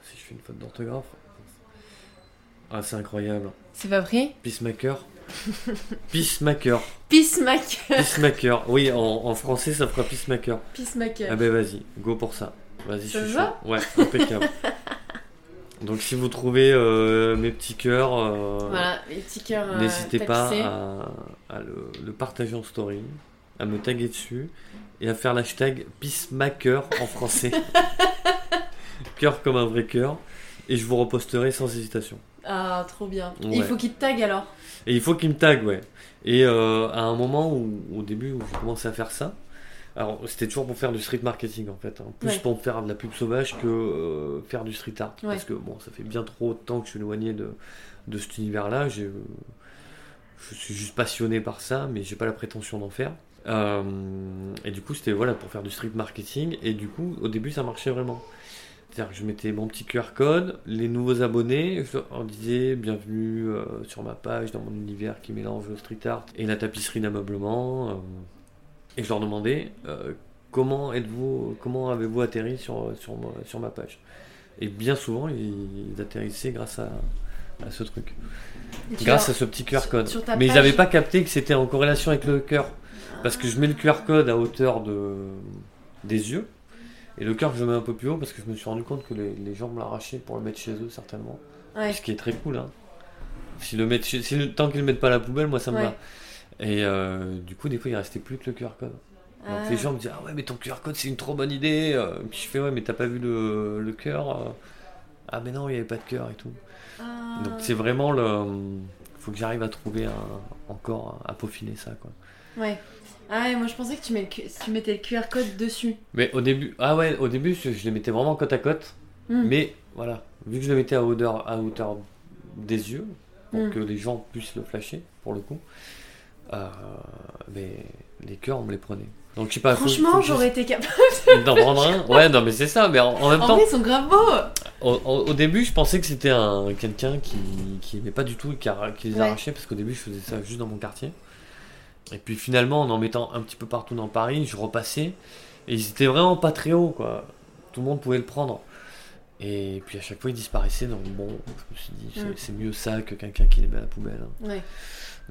si je fais une faute d'orthographe. Ah c'est incroyable. C'est pas vrai? Peacemaker. Peacemaker. Peacemaker. Peacemaker. Oui en, en français ça fera Peacemaker. Peacemaker. Ah ben vas-y, go pour ça. Vas-y, je suis chaud. Ouais, impeccable. Donc si vous trouvez euh, mes petits cœurs, euh, Voilà, les petits cœurs. euh, n'hésitez pas à, à le, le partager en story, à me taguer dessus et à faire l'hashtag Peacemaker en français. <laughs> cœur comme un vrai cœur. Et je vous reposterai sans hésitation. Ah, trop bien. Ouais. Il faut qu'il te tag alors. Et il faut qu'il me tague, ouais. Et à un moment où, au début, où j'ai commencé à faire ça, alors c'était toujours pour faire du street marketing en fait, hein. plus Ouais. pour faire de la pub sauvage que euh, faire du street art. Ouais. Parce que bon, ça fait bien trop de temps que je suis éloigné de, de cet univers-là. Euh, Je suis juste passionné par ça, mais j'ai pas la prétention d'en faire. Euh, et du coup, c'était voilà pour faire du street marketing. Et du coup, au début, ça marchait vraiment. C'est-à-dire que je mettais mon petit QR code, les nouveaux abonnés, je leur disais bienvenue euh, sur ma page dans mon univers qui mélange le street art et la tapisserie d'ameublement. Et je leur demandais euh, comment êtes-vous, comment avez-vous atterri sur, sur, ma, sur ma page? Et bien souvent, ils, ils atterrissaient grâce à, à ce truc, grâce leur- à ce petit QR code. sur Mais ils n'avaient pas capté que c'était en corrélation avec le cœur. Parce que je mets le QR code à hauteur de, des yeux. Et le cœur, je le mets un peu plus haut parce que je me suis rendu compte que les, les gens me l'arrachaient pour le mettre chez eux, certainement. Ouais. Ce qui est très cool. Hein. Si le mettent si tant qu'ils le mettent pas à la poubelle, moi ça me Ouais. va. Et euh, du coup, des fois, il restait plus que le QR code. Donc Ah. les gens me disaient Ah ouais, mais ton QR code, c'est une trop bonne idée. Euh, Puis je fais Ouais, mais t'as pas vu le, le cœur euh. Ah, mais non, il n'y avait pas de cœur et tout. Ah. Donc c'est vraiment le. faut que j'arrive à trouver un- encore à peaufiner ça, quoi. Ouais. Ah ouais, moi je pensais que tu, mets le tu mettais le QR code dessus. Mais au début, ah ouais, au début, je, je les mettais vraiment côte à côte. Hmm. Mais voilà, vu que je le mettais à hauteur, à hauteur des yeux, pour Hmm. que les gens puissent le flasher, pour le coup, mais les cœurs, on me les prenait. Donc je sais pas. Franchement, faut j'aurais été capable. <laughs> d'en prendre un. Ouais, non, mais c'est ça. Mais en, en même En temps, vrai, ils sont grave beaux. au, au- au début, je pensais que c'était un quelqu'un qui, qui aimait pas du tout et qui, les Ouais. arrachait parce qu'au début, je faisais ça juste dans mon quartier. Et puis finalement, en en mettant un petit peu partout dans Paris, je repassais et ils étaient vraiment pas très hauts, quoi. Tout le monde pouvait le prendre. Et puis à chaque fois, ils disparaissaient. Donc bon, je me suis dit, c'est Mm. c'est mieux ça que quelqu'un qui les met à la poubelle. hein. Ouais.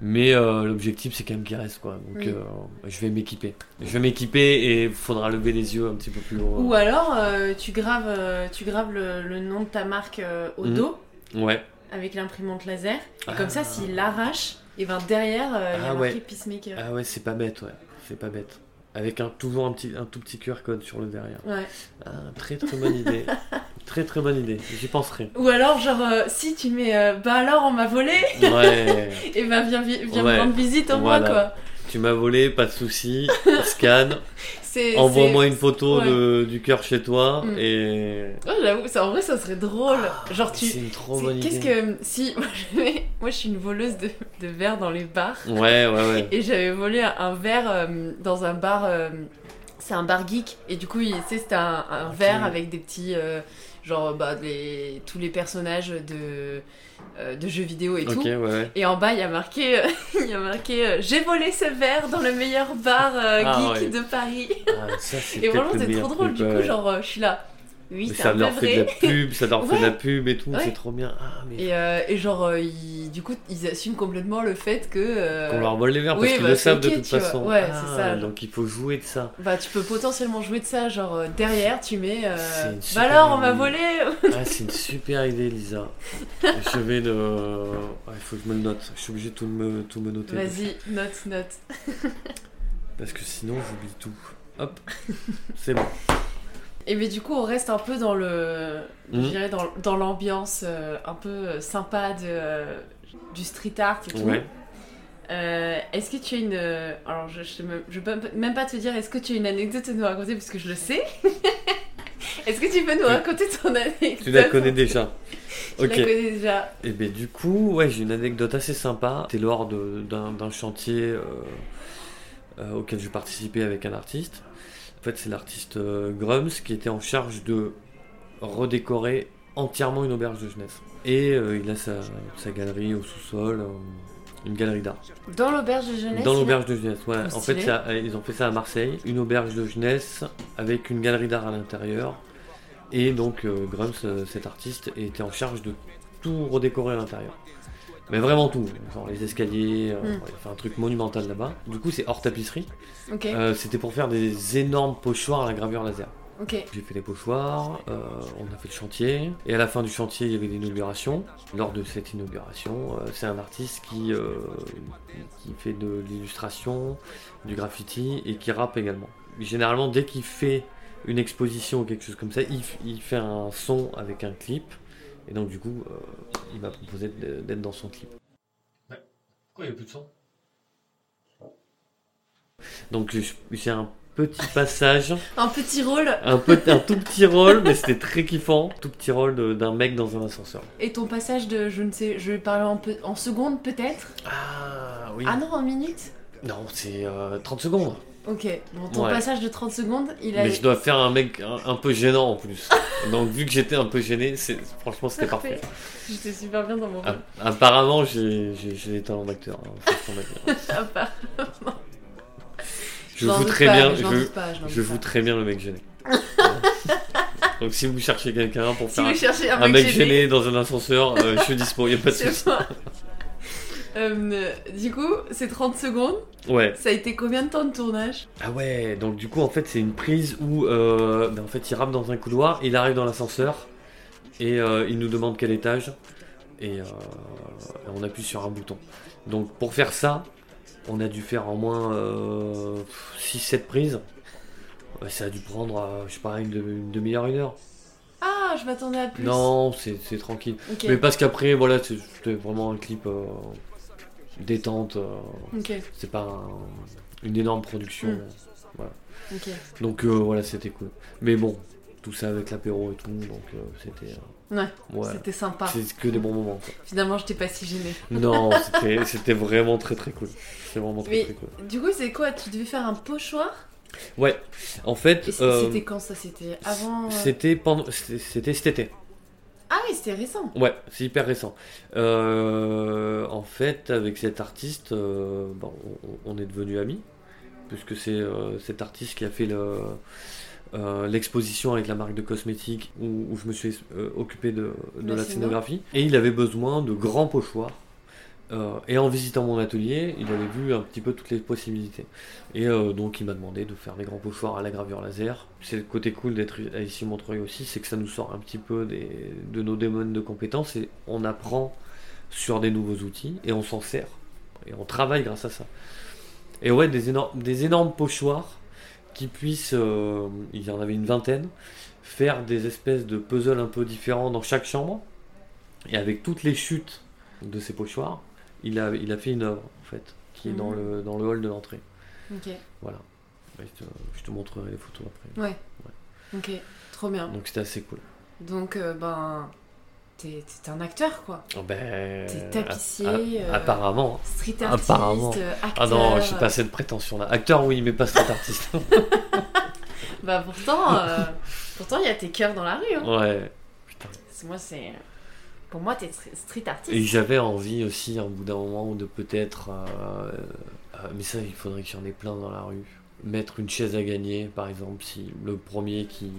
Mais euh, l'objectif, c'est quand même qu'ils restent, quoi. Donc Oui. euh, je vais m'équiper. Je vais m'équiper et il faudra lever les yeux un petit peu plus haut. Ou alors, euh, tu graves, tu graves le, le nom de ta marque au Mhm. dos Ouais. avec l'imprimante laser. Et Ah. comme ça, s'il l'arrache, et ben derrière, il y a Ah marqué ouais. Peacemaker. Ah ouais, c'est pas bête, ouais. C'est pas bête. Avec un, toujours un, petit, un tout petit QR code sur le derrière. Ouais. Ah, très très bonne idée. <laughs> très très bonne idée. J'y penserai. Ou alors, genre, euh, si tu mets euh, bah alors on m'a volé, Ouais. <laughs> et ben viens, vi- viens Ouais. me rendre visite au moins Voilà. quoi. tu m'as volé, pas de souci. <laughs> Scan. C'est. Envoie-moi c'est- une photo ouais. de, du cœur chez toi. Mm. Et. Ouais, j'avoue, ça, en vrai, ça serait drôle. Genre, tu. C'est une trop c'est- bonne idée. Qu'est-ce que. Si, <laughs> moi je, moi, je suis une voleuse de, de verre dans les bars. Ouais, ouais, ouais. Et j'avais volé un, un verre euh, dans un bar euh, c'est un bar geek et du coup il- tu sais, c'était un, un Ok. verre avec des petits euh, genre bah, les, tous les personnages de, euh, de jeux vidéo et tout. ouais, et en bas il y a marqué euh, <laughs> il y a marqué euh, j'ai volé ce verre dans le meilleur bar euh, Ah, geek ouais. de Paris. Ah, ça, <laughs> et vraiment c'est trop drôle. truc, du coup genre je suis là oui Mais ça leur fait de la pub, ça leur <laughs> fait de la pub et tout, Ouais. c'est trop bien. Ah, mais et, euh, et genre euh, ils- du coup ils assument complètement le fait que euh, qu'on leur vole les verres oui, parce qu'ils bah, le savent de toute façon. Ouais, Ah, c'est ça. Donc il faut jouer de ça. bah tu peux potentiellement jouer de ça genre euh, derrière tu mets bah alors on m'a volé Ah, c'est une super idée, Lisa. <laughs> je vais le. Ah, il faut que je me le note. Je suis obligé de tout me, tout me noter. vas-y note note Parce que sinon, j'oublie tout. Hop, c'est bon. <laughs> Et mais du coup, on reste un peu dans le, je dirais dans, dans l'ambiance euh, un peu euh, sympa de, euh, du street art et tout. Ouais. Euh, est-ce que tu as une, alors je, je peux même pas te dire, est-ce que tu as une anecdote à nous raconter parce que je le sais? <laughs> est-ce que tu peux nous raconter ton anecdote? Tu la connais déjà. Tu Ok. la connais déjà. Et ben du coup, ouais, j'ai une anecdote assez sympa. C'était lors de- d'un chantier auquel je participais avec un artiste. En fait, c'est l'artiste euh, Grums qui était en charge de redécorer entièrement une auberge de jeunesse. Et euh, il a sa, sa galerie au sous-sol, euh, une galerie d'art. Dans l'auberge de jeunesse. Dans l'auberge de jeunesse, ouais. Trop En fait, ça- ils ont fait ça à Marseille, une auberge de jeunesse avec une galerie d'art à l'intérieur. Et donc, euh, Grums, cet artiste, était en charge de tout redécorer à l'intérieur. Mais vraiment tout, genre les escaliers, euh, Mm. il fait un truc monumental là-bas. Du coup, c'est hors tapisserie. Euh, C'était pour faire des énormes pochoirs à la gravure laser. J'ai fait les pochoirs, euh, on a fait le chantier, et à la fin du chantier, il y avait l'inauguration. Lors de cette inauguration, euh, c'est un artiste qui, euh, qui fait de l'illustration, du graffiti et qui rappe également. Généralement, dès qu'il fait une exposition ou quelque chose comme ça, il fait un son avec un clip, et donc du coup, euh, il m'a proposé d'être dans son clip. Pourquoi il n'y a plus de son Donc j'ai un petit passage Un petit rôle. un, peu, un tout petit rôle, mais c'était très kiffant. Tout petit rôle d'un mec dans un ascenseur. Et ton passage de, je ne sais, je vais parler en, peu- en secondes peut-être? Ah oui. Ah non, en minutes? non, c'est euh, 30 secondes. Ok. Bon, ton Ouais. passage de 30 secondes, il a. Mais je dois faire un mec un, un peu gênant en plus. <laughs> Donc vu que j'étais un peu gêné, c'est franchement c'était parfait. <laughs> J'étais super bien dans mon rôle. A- Apparemment, j'ai des talents d'acteur. hein, <laughs> part- Je doute très pas, bien. Je, pas, très bien le mec gêné. Donc si vous cherchez quelqu'un pour Si faire vous un, mec gêné dans un ascenseur, euh, je suis dispo, y a pas de souci. Euh, du coup, c'est 30 secondes. Ouais. Ça a été combien de temps de tournage? Ah ouais, donc du coup en fait c'est une prise où euh, ben, en fait il rappe dans un couloir, il arrive dans l'ascenseur et euh, il nous demande quel étage et euh, on appuie sur un bouton. Donc pour faire ça, on a dû faire en moins 6-7 prises. Ouais, ça a dû prendre, euh, je sais pas, une, de- une demi-heure, une heure. Ah, je m'attendais à plus. Non, c'est tranquille. Mais parce qu'après, voilà, c'était vraiment un clip euh, détente. euh, c'est pas un- une énorme production. Mm. Ok. Donc euh, voilà, c'était cool. Mais bon, tout ça avec l'apéro et tout, donc euh, c'était. Ouais. ouais. C'était sympa. C'est que des bons moments. quoi. Finalement, je t'ai pas si gênée. Non, <laughs> c'était- c'était vraiment très très cool. C'est vraiment très Mais très cool. du coup, c'est quoi Tu devais faire un pochoir? Ouais, en fait, euh, c'était quand ça? C'était avant. c'était pendant, c'était c'était cet été. Ah oui, c'était récent. Ouais, c'est hyper récent. Euh, en fait, avec cet artiste, euh, bon, on, on est devenus amis, puisque c'est euh, cet artiste qui a fait le, l'exposition avec la marque de cosmétiques où, où je me suis occupé de, de La la scéno. scénographie. Et il avait besoin de grands pochoirs. Euh, et en visitant mon atelier, il avait vu un petit peu toutes les possibilités. Et euh, donc il m'a demandé de faire des grands pochoirs à la gravure laser. C'est le côté cool d'être ici Montreuil aussi, c'est que ça nous sort un petit peu de nos domaines de compétences et on apprend sur des nouveaux outils et on s'en sert. Et on travaille grâce à ça. Et ouais, des énormes, des énormes pochoirs qui puissent, euh, il y en avait une vingtaine, faire des espèces de puzzles un peu différents dans chaque chambre. Et avec toutes les chutes de ces pochoirs, il a, il a fait une œuvre en fait, qui est dans, Mhm. le, dans le hall de l'entrée. Ok. Voilà. Ouais, Je te, je te montrerai les photos après. Ouais. Ok. Trop bien. Donc c'était assez cool. Donc, euh, ben. T'es un acteur, quoi. Oh, ben, T'es tapissier, a- a- euh, Apparemment. Street artist, Apparemment. acteur. Ah non, suis pas cette prétention là. Acteur, oui, mais pas street artiste. <laughs> Bah pourtant, euh, <laughs> pourtant il y a tes cœurs dans la rue. Hein. Ouais. C'est- Moi, c'est. Pour moi, t'es stri- street artiste. Et j'avais envie aussi, au bout d'un moment, de peut-être. euh, euh, mais ça, il faudrait qu'il y en ait plein dans la rue. Mettre une chaise à gagner, par exemple, si le premier qui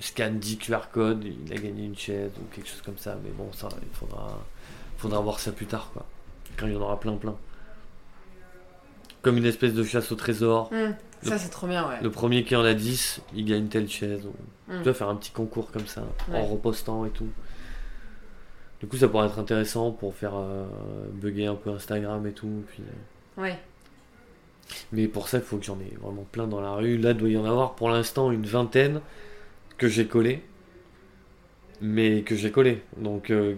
scanne 10 QR codes, il a gagné une chaise ou quelque chose comme ça. Mais bon, ça, il faudra, faudra voir ça plus tard, quoi. Quand il y en aura plein, plein. Comme une espèce de chasse au trésor. Hmm, Ça, c'est trop bien, ouais. Le premier qui en a 10, il gagne telle chaise. ou- Mm. Tu dois faire un petit concours comme ça, en repostant et tout. Du coup, ça pourrait être intéressant pour faire euh, bugger un peu Instagram et tout. Puis, euh, Ouais. Mais pour ça, il faut que j'en ai vraiment plein dans la rue. Là, il doit y en avoir pour l'instant une vingtaine que j'ai collé. Mais que j'ai collé. Donc, euh,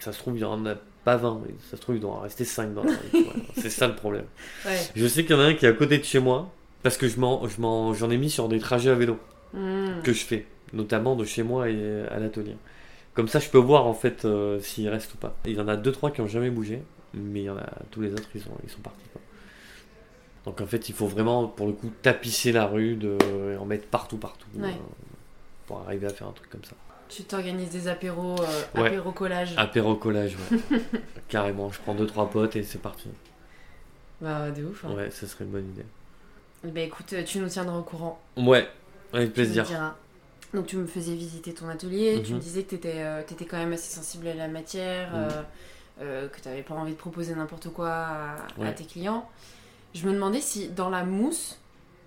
ça se trouve, il n'y en a pas 20. mais Ça se trouve, il doit en rester 5 dans la rue. <laughs> C'est ça le problème. Ouais. Je sais qu'il y en a un qui est à côté de chez moi. Parce que je m'en, je j'en ai mis sur des trajets à vélo Hmm. que je fais, notamment de chez moi et à l'atelier. Comme ça, je peux voir en fait euh, s'il reste ou pas. Il y en a deux trois qui ont jamais bougé, mais il y en a tous les autres ils sont ils sont partis. quoi. Donc en fait, il faut vraiment pour le coup tapisser la rue, de, et en mettre partout partout Ouais. euh, pour arriver à faire un truc comme ça. Tu t'organises des apéros, euh, Ouais. apéro collage. Apéro collage, ouais. <laughs> carrément. Je prends deux trois potes et c'est parti. Bah, de ouf. Hein. Ouais, ce serait une bonne idée. Bah, écoute, euh, tu nous tiendras au courant. Ouais, avec Tu me plaisir. diras. Donc, tu me faisais visiter ton atelier. Tu Mhm. me disais que tu étais, quand même assez sensible à la matière, Mhm. euh, euh, que tu n'avais pas envie de proposer n'importe quoi à, tes clients. Je me demandais si dans la mousse,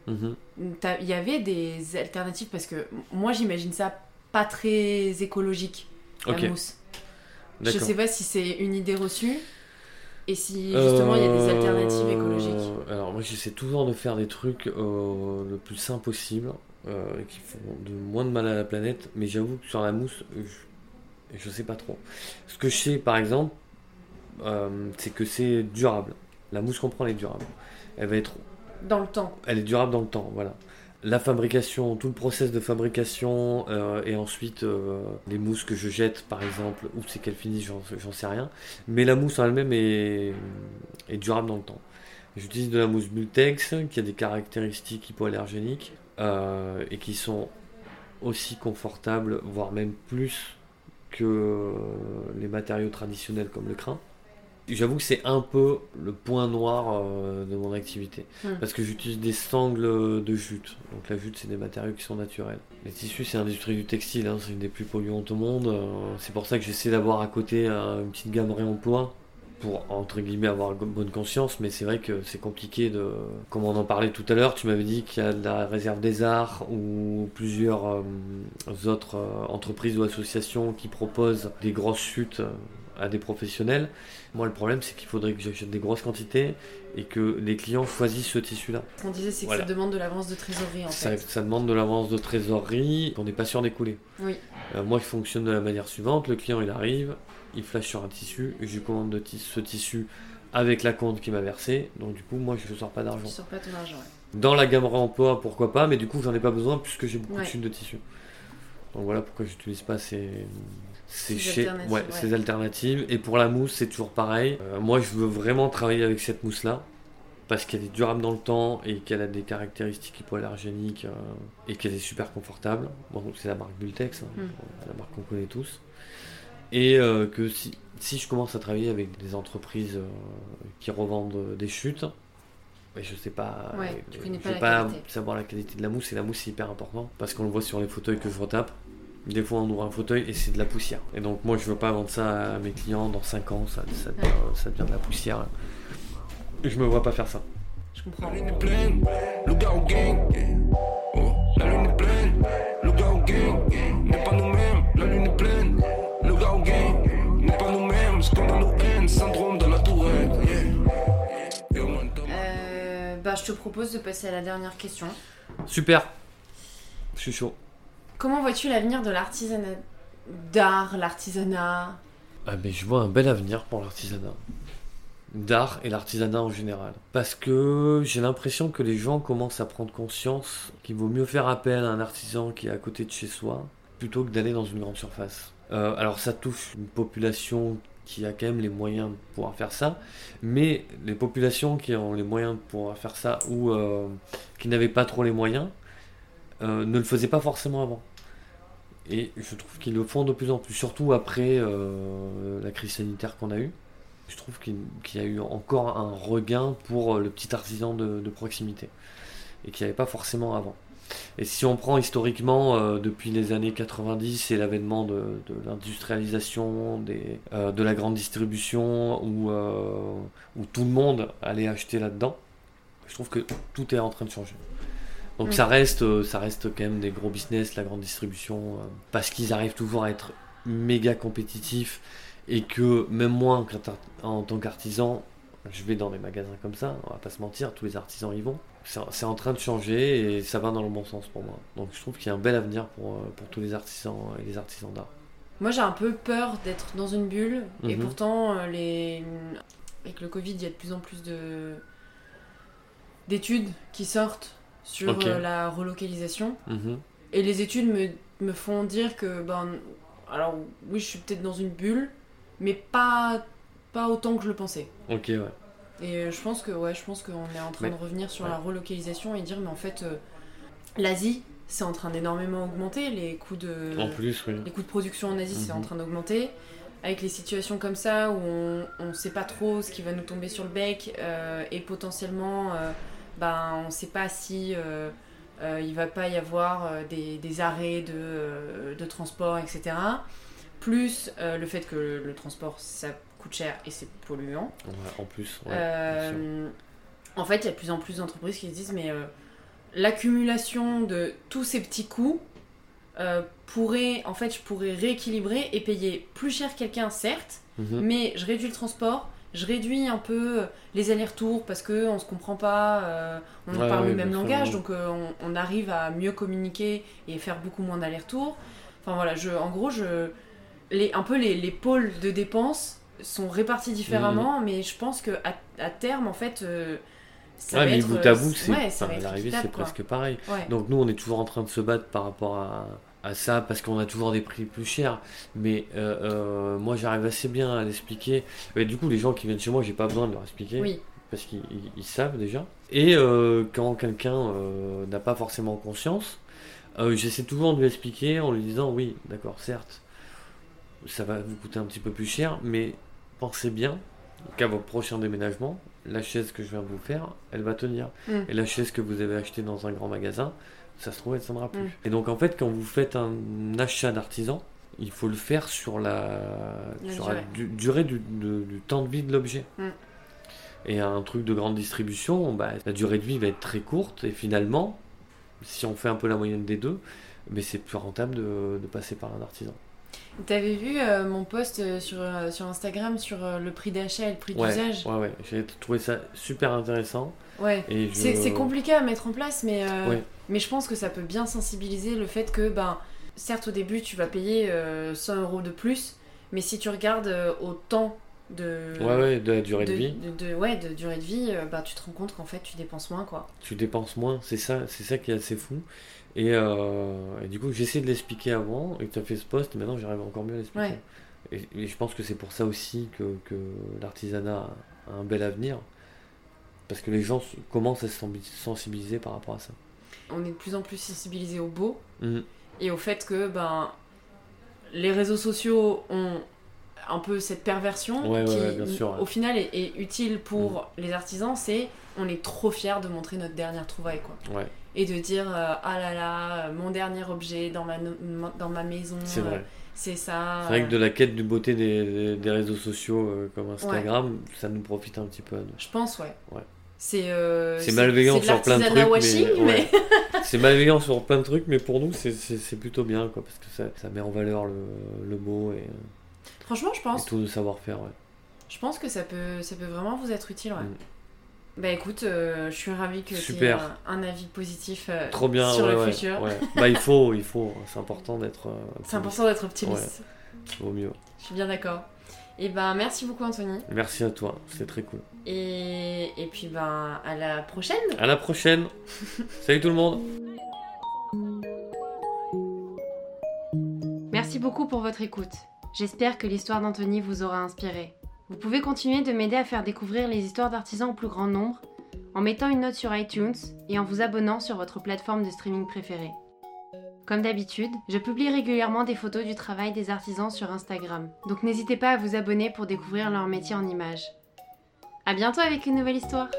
Mhm. il y avait des alternatives parce que moi j'imagine ça pas très écologique la mousse. Je d'accord. sais pas si c'est une idée reçue et si justement il y a des alternatives Euh, écologiques. Alors moi j'essaie toujours de faire des trucs euh, le plus sain possible, euh, qui font de moins de mal à la planète, mais j'avoue que sur la mousse, je, je sais pas trop. Ce que je sais par exemple, euh, c'est que c'est durable. La mousse qu'on prend elle est durable. Elle va être Dans le temps. elle est durable dans le temps, voilà. La fabrication, tout le process de fabrication euh, et ensuite euh, les mousses que je jette par exemple, où c'est qu'elles finissent, j'en sais rien. Mais la mousse en elle-même est, est durable dans le temps. J'utilise de la mousse Bultex qui a des caractéristiques hypoallergéniques euh, et qui sont aussi confortables, voire même plus que les matériaux traditionnels comme le crin. J'avoue que c'est un peu le point noir euh, de mon activité. Hmm. Parce que j'utilise des sangles de jute. Donc la jute, c'est des matériaux qui sont naturels. Les tissus, c'est l'industrie du textile. hein, c'est une des plus polluantes au monde. euh, c'est pour ça que j'essaie d'avoir à côté euh, une petite gamme réemploi pour, entre guillemets, avoir bonne conscience. Mais c'est vrai que c'est compliqué de... Comme on en parlait tout à l'heure, tu m'avais dit qu'il y a de la réserve des arts ou plusieurs euh, autres euh, entreprises ou associations qui proposent des grosses chutes à des professionnels. Moi, le problème, c'est qu'il faudrait que j'achète des grosses quantités et que les clients choisissent ce tissu-là. Ce qu'on disait c'est que Voilà. ça demande de l'avance de trésorerie en Ça, fait. ça demande de l'avance de trésorerie qu'on n'est pas sûr d'écouler. Oui. Euh, moi, je fonctionne de la manière suivante. Le client, il arrive, il flash sur un tissu, je lui commande de ce tissu avec la compte qu'il m'a versé. Donc, du coup, moi, je ne sors pas Tu d'argent. sors pas ton argent. ouais. Dans la gamme réemploi, pourquoi pas, mais du coup, j'en ai pas besoin puisque j'ai beaucoup Ouais. de chutes de tissu. Donc voilà pourquoi j'utilise pas ces, ces, Ces alternatives, ouais, ouais. ces alternatives. Et pour la mousse, c'est toujours pareil. Euh, moi, je veux vraiment travailler avec cette mousse-là parce qu'elle est durable dans le temps et qu'elle a des caractéristiques hypoallergéniques euh, et qu'elle est super confortable. Bon, c'est la marque Bultex, hein, Mm. la marque qu'on connaît tous. Et euh, que si, si je commence à travailler avec des entreprises qui revendent des chutes, mais je sais pas, Ouais, euh, tu connais je pas la pas qualité. savoir la qualité de la mousse et la mousse c'est hyper important parce qu'on le voit sur les fauteuils que je retape. Des fois on ouvre un fauteuil et c'est de la poussière. Et donc moi je veux pas vendre ça à mes clients dans 5 ans, ça, ça, devient, ça devient de la poussière. Et je me vois pas faire ça. Je comprends. La lune est pleine, le gars au gang. La lune est pleine, le gars je te propose de passer à la dernière question. Super Je suis chaud. Comment vois-tu l'avenir de l'artisanat d'art, l'artisanat? Ah mais je vois un bel avenir pour l'artisanat. D'art et l'artisanat en général. Parce que j'ai l'impression que les gens commencent à prendre conscience qu'il vaut mieux faire appel à un artisan qui est à côté de chez soi plutôt que d'aller dans une grande surface. Euh, alors ça touche une population qui a quand même les moyens de pouvoir faire ça, mais les populations qui ont les moyens de pouvoir faire ça ou euh, qui n'avaient pas trop les moyens euh, ne le faisaient pas forcément avant. Et je trouve qu'ils le font de plus en plus, surtout après euh, la crise sanitaire qu'on a eue. Je trouve qu'il y a eu encore un regain pour le petit artisan de, de proximité et qu'il n'y avait pas forcément avant. Et si on prend historiquement, euh, depuis les années 90 et l'avènement de, de l'industrialisation, euh, de la grande distribution, où, euh, où tout le monde allait acheter là-dedans, je trouve que tout est en train de changer. Donc Mm. ça, reste, euh, ça reste quand même des gros business, la grande distribution, parce qu'ils arrivent toujours à être méga compétitifs et que même moi, en en tant qu'artisan, je vais dans des magasins comme ça, on va pas se mentir, tous les artisans y vont. C'est en train de changer et ça va dans le bon sens pour moi. Donc je trouve qu'il y a un bel avenir pour, euh, pour tous les artisans et les artisans d'art. Moi, j'ai un peu peur d'être dans une bulle. Et Mhm. pourtant, euh, les... avec le Covid, il y a de plus en plus de d'études qui sortent sur euh, la relocalisation. Mhm. Et les études me, me font dire que, ben, alors oui, je suis peut-être dans une bulle, mais pas, pas autant que je le pensais. Ok, ouais. Et euh, je pense que ouais, je pense qu'on est en train Mais- de revenir sur ouais. la relocalisation et dire mais en fait euh, l'Asie c'est en train d'énormément augmenter les coûts de En plus, oui. les coûts de production en Asie c'est Mhm. en train d'augmenter avec les situations comme ça où on on sait pas trop ce qui va nous tomber sur le bec euh, et potentiellement euh, ben on sait pas si euh, il va pas y avoir des, des arrêts de, de transport etc plus le fait que le, le transport ça coûte cher et c'est polluant Ouais, en plus, ouais. euh, en fait, il y a de plus en plus d'entreprises qui se disent mais euh, l'accumulation de tous ces petits coûts euh, pourrait, en fait, je pourrais rééquilibrer et payer plus cher quelqu'un, certes, Mhm. mais je réduis le transport, je réduis un peu les allers-retours parce que on se comprend pas, euh, on Ouais, parle ouais, le même langage, donc euh, on, on arrive à mieux communiquer et faire beaucoup moins d'allers-retours. Enfin voilà, je, en gros, je, les, un peu les, les pôles de dépenses sont répartis différemment, mais je pense que à, à terme, en fait, euh, ça Ouais, va mais être, bout à bout, c'est ouais, enfin, l'arrivée, équitable, c'est presque pareil. Ouais. Donc nous, on est toujours en train de se battre par rapport à, à ça parce qu'on a toujours des prix plus chers. Mais euh, euh, moi, j'arrive assez bien à l'expliquer. Mais du coup, les gens qui viennent chez moi, j'ai pas besoin de leur expliquer Oui, parce qu'ils ils- ils savent déjà. Et euh, quand quelqu'un euh, n'a pas forcément conscience, euh, j'essaie toujours de lui expliquer en lui disant oui, d'accord, certes, ça va vous coûter un petit peu plus cher, mais pensez bien qu'à votre prochain déménagement, la chaise que je viens de vous faire, elle va tenir. Mm. Et la chaise que vous avez achetée dans un grand magasin, ça se trouve, elle ne tiendra plus. Mm. Et donc en fait, quand vous faites un achat d'artisan, il faut le faire sur la, La sur durée. la du- durée du, de- du temps de vie de l'objet. Mm. Et un truc de grande distribution, bah, la durée de vie va être très courte. Et finalement, si on fait un peu la moyenne des deux, mais c'est plus rentable de, de passer par un artisan. T'avais vu euh, mon post euh, sur, euh, sur Instagram sur le prix d'achat et le prix Ouais, d'usage? ouais, ouais. J'ai trouvé ça super intéressant. Ouais. Je- C'est compliqué à mettre en place, mais, euh, Ouais. mais je pense que ça peut bien sensibiliser le fait que, ben, certes, au début, tu vas payer euh, 100 euros de plus, mais si tu regardes au temps de, Ouais, ouais, de la durée de, de, vie. de- de- ouais, de durée de vie, bah, tu te rends compte qu'en fait, tu dépenses moins, quoi. tu dépenses moins, c'est ça, c'est ça qui est assez fou. Et, euh, et du coup, j'essaie de l'expliquer avant, et tu as fait ce poste, et maintenant j'arrive encore mieux à l'expliquer. Ouais. Et, et je pense que c'est pour ça aussi que, que l'artisanat a un bel avenir, parce que les gens commencent à se sensi- sensibiliser par rapport à ça. On est de plus en plus sensibilisé au beau Mhm. et au fait que, ben, les réseaux sociaux ont un peu cette perversion Ouais, qui, ouais, bien sûr, ouais. Au final, est, est utile pour les artisans, c'est on est trop fiers de montrer notre dernière trouvaille, quoi. Ouais, et de dire euh, ah là là euh, mon dernier objet dans ma dans ma maison c'est euh, vrai. c'est ça C'est vrai que euh, de la quête du beauté des, des- réseaux sociaux euh, comme Instagram, ça nous profite un petit peu à nous. je pense ouais, Ouais. c'est euh, malveillant sur plein de trucs, washing mais, mais, <laughs> ouais. c'est malveillant sur plein de trucs, mais pour nous, c'est- plutôt bien, quoi, parce que ça, ça met en valeur le, le mot et, franchement je et pense tout le savoir-faire. Ouais. je pense que ça peut ça peut vraiment vous être utile ouais. Mm. Bah écoute euh, je suis ravie que tu aies Super. un, un avis positif euh, Trop bien, sur ouais, le ouais, futur ouais. Bah, il faut, il faut, c'est <laughs> important d'être. euh, c'est important d'être optimiste. Vaut mieux. je suis bien d'accord et ben merci beaucoup Anthony Merci à toi, c'est très cool. et, et puis ben à la prochaine À la prochaine. <laughs> Salut tout le monde. Merci beaucoup pour votre écoute. J'espère que l'histoire d'Anthony vous aura inspiré. Vous pouvez continuer de m'aider à faire découvrir les histoires d'artisans au plus grand nombre en mettant une note sur iTunes et en vous abonnant sur votre plateforme de streaming préférée. Comme d'habitude, je publie régulièrement des photos du travail des artisans sur Instagram, donc n'hésitez pas à vous abonner pour découvrir leur métier en images. A bientôt avec une nouvelle histoire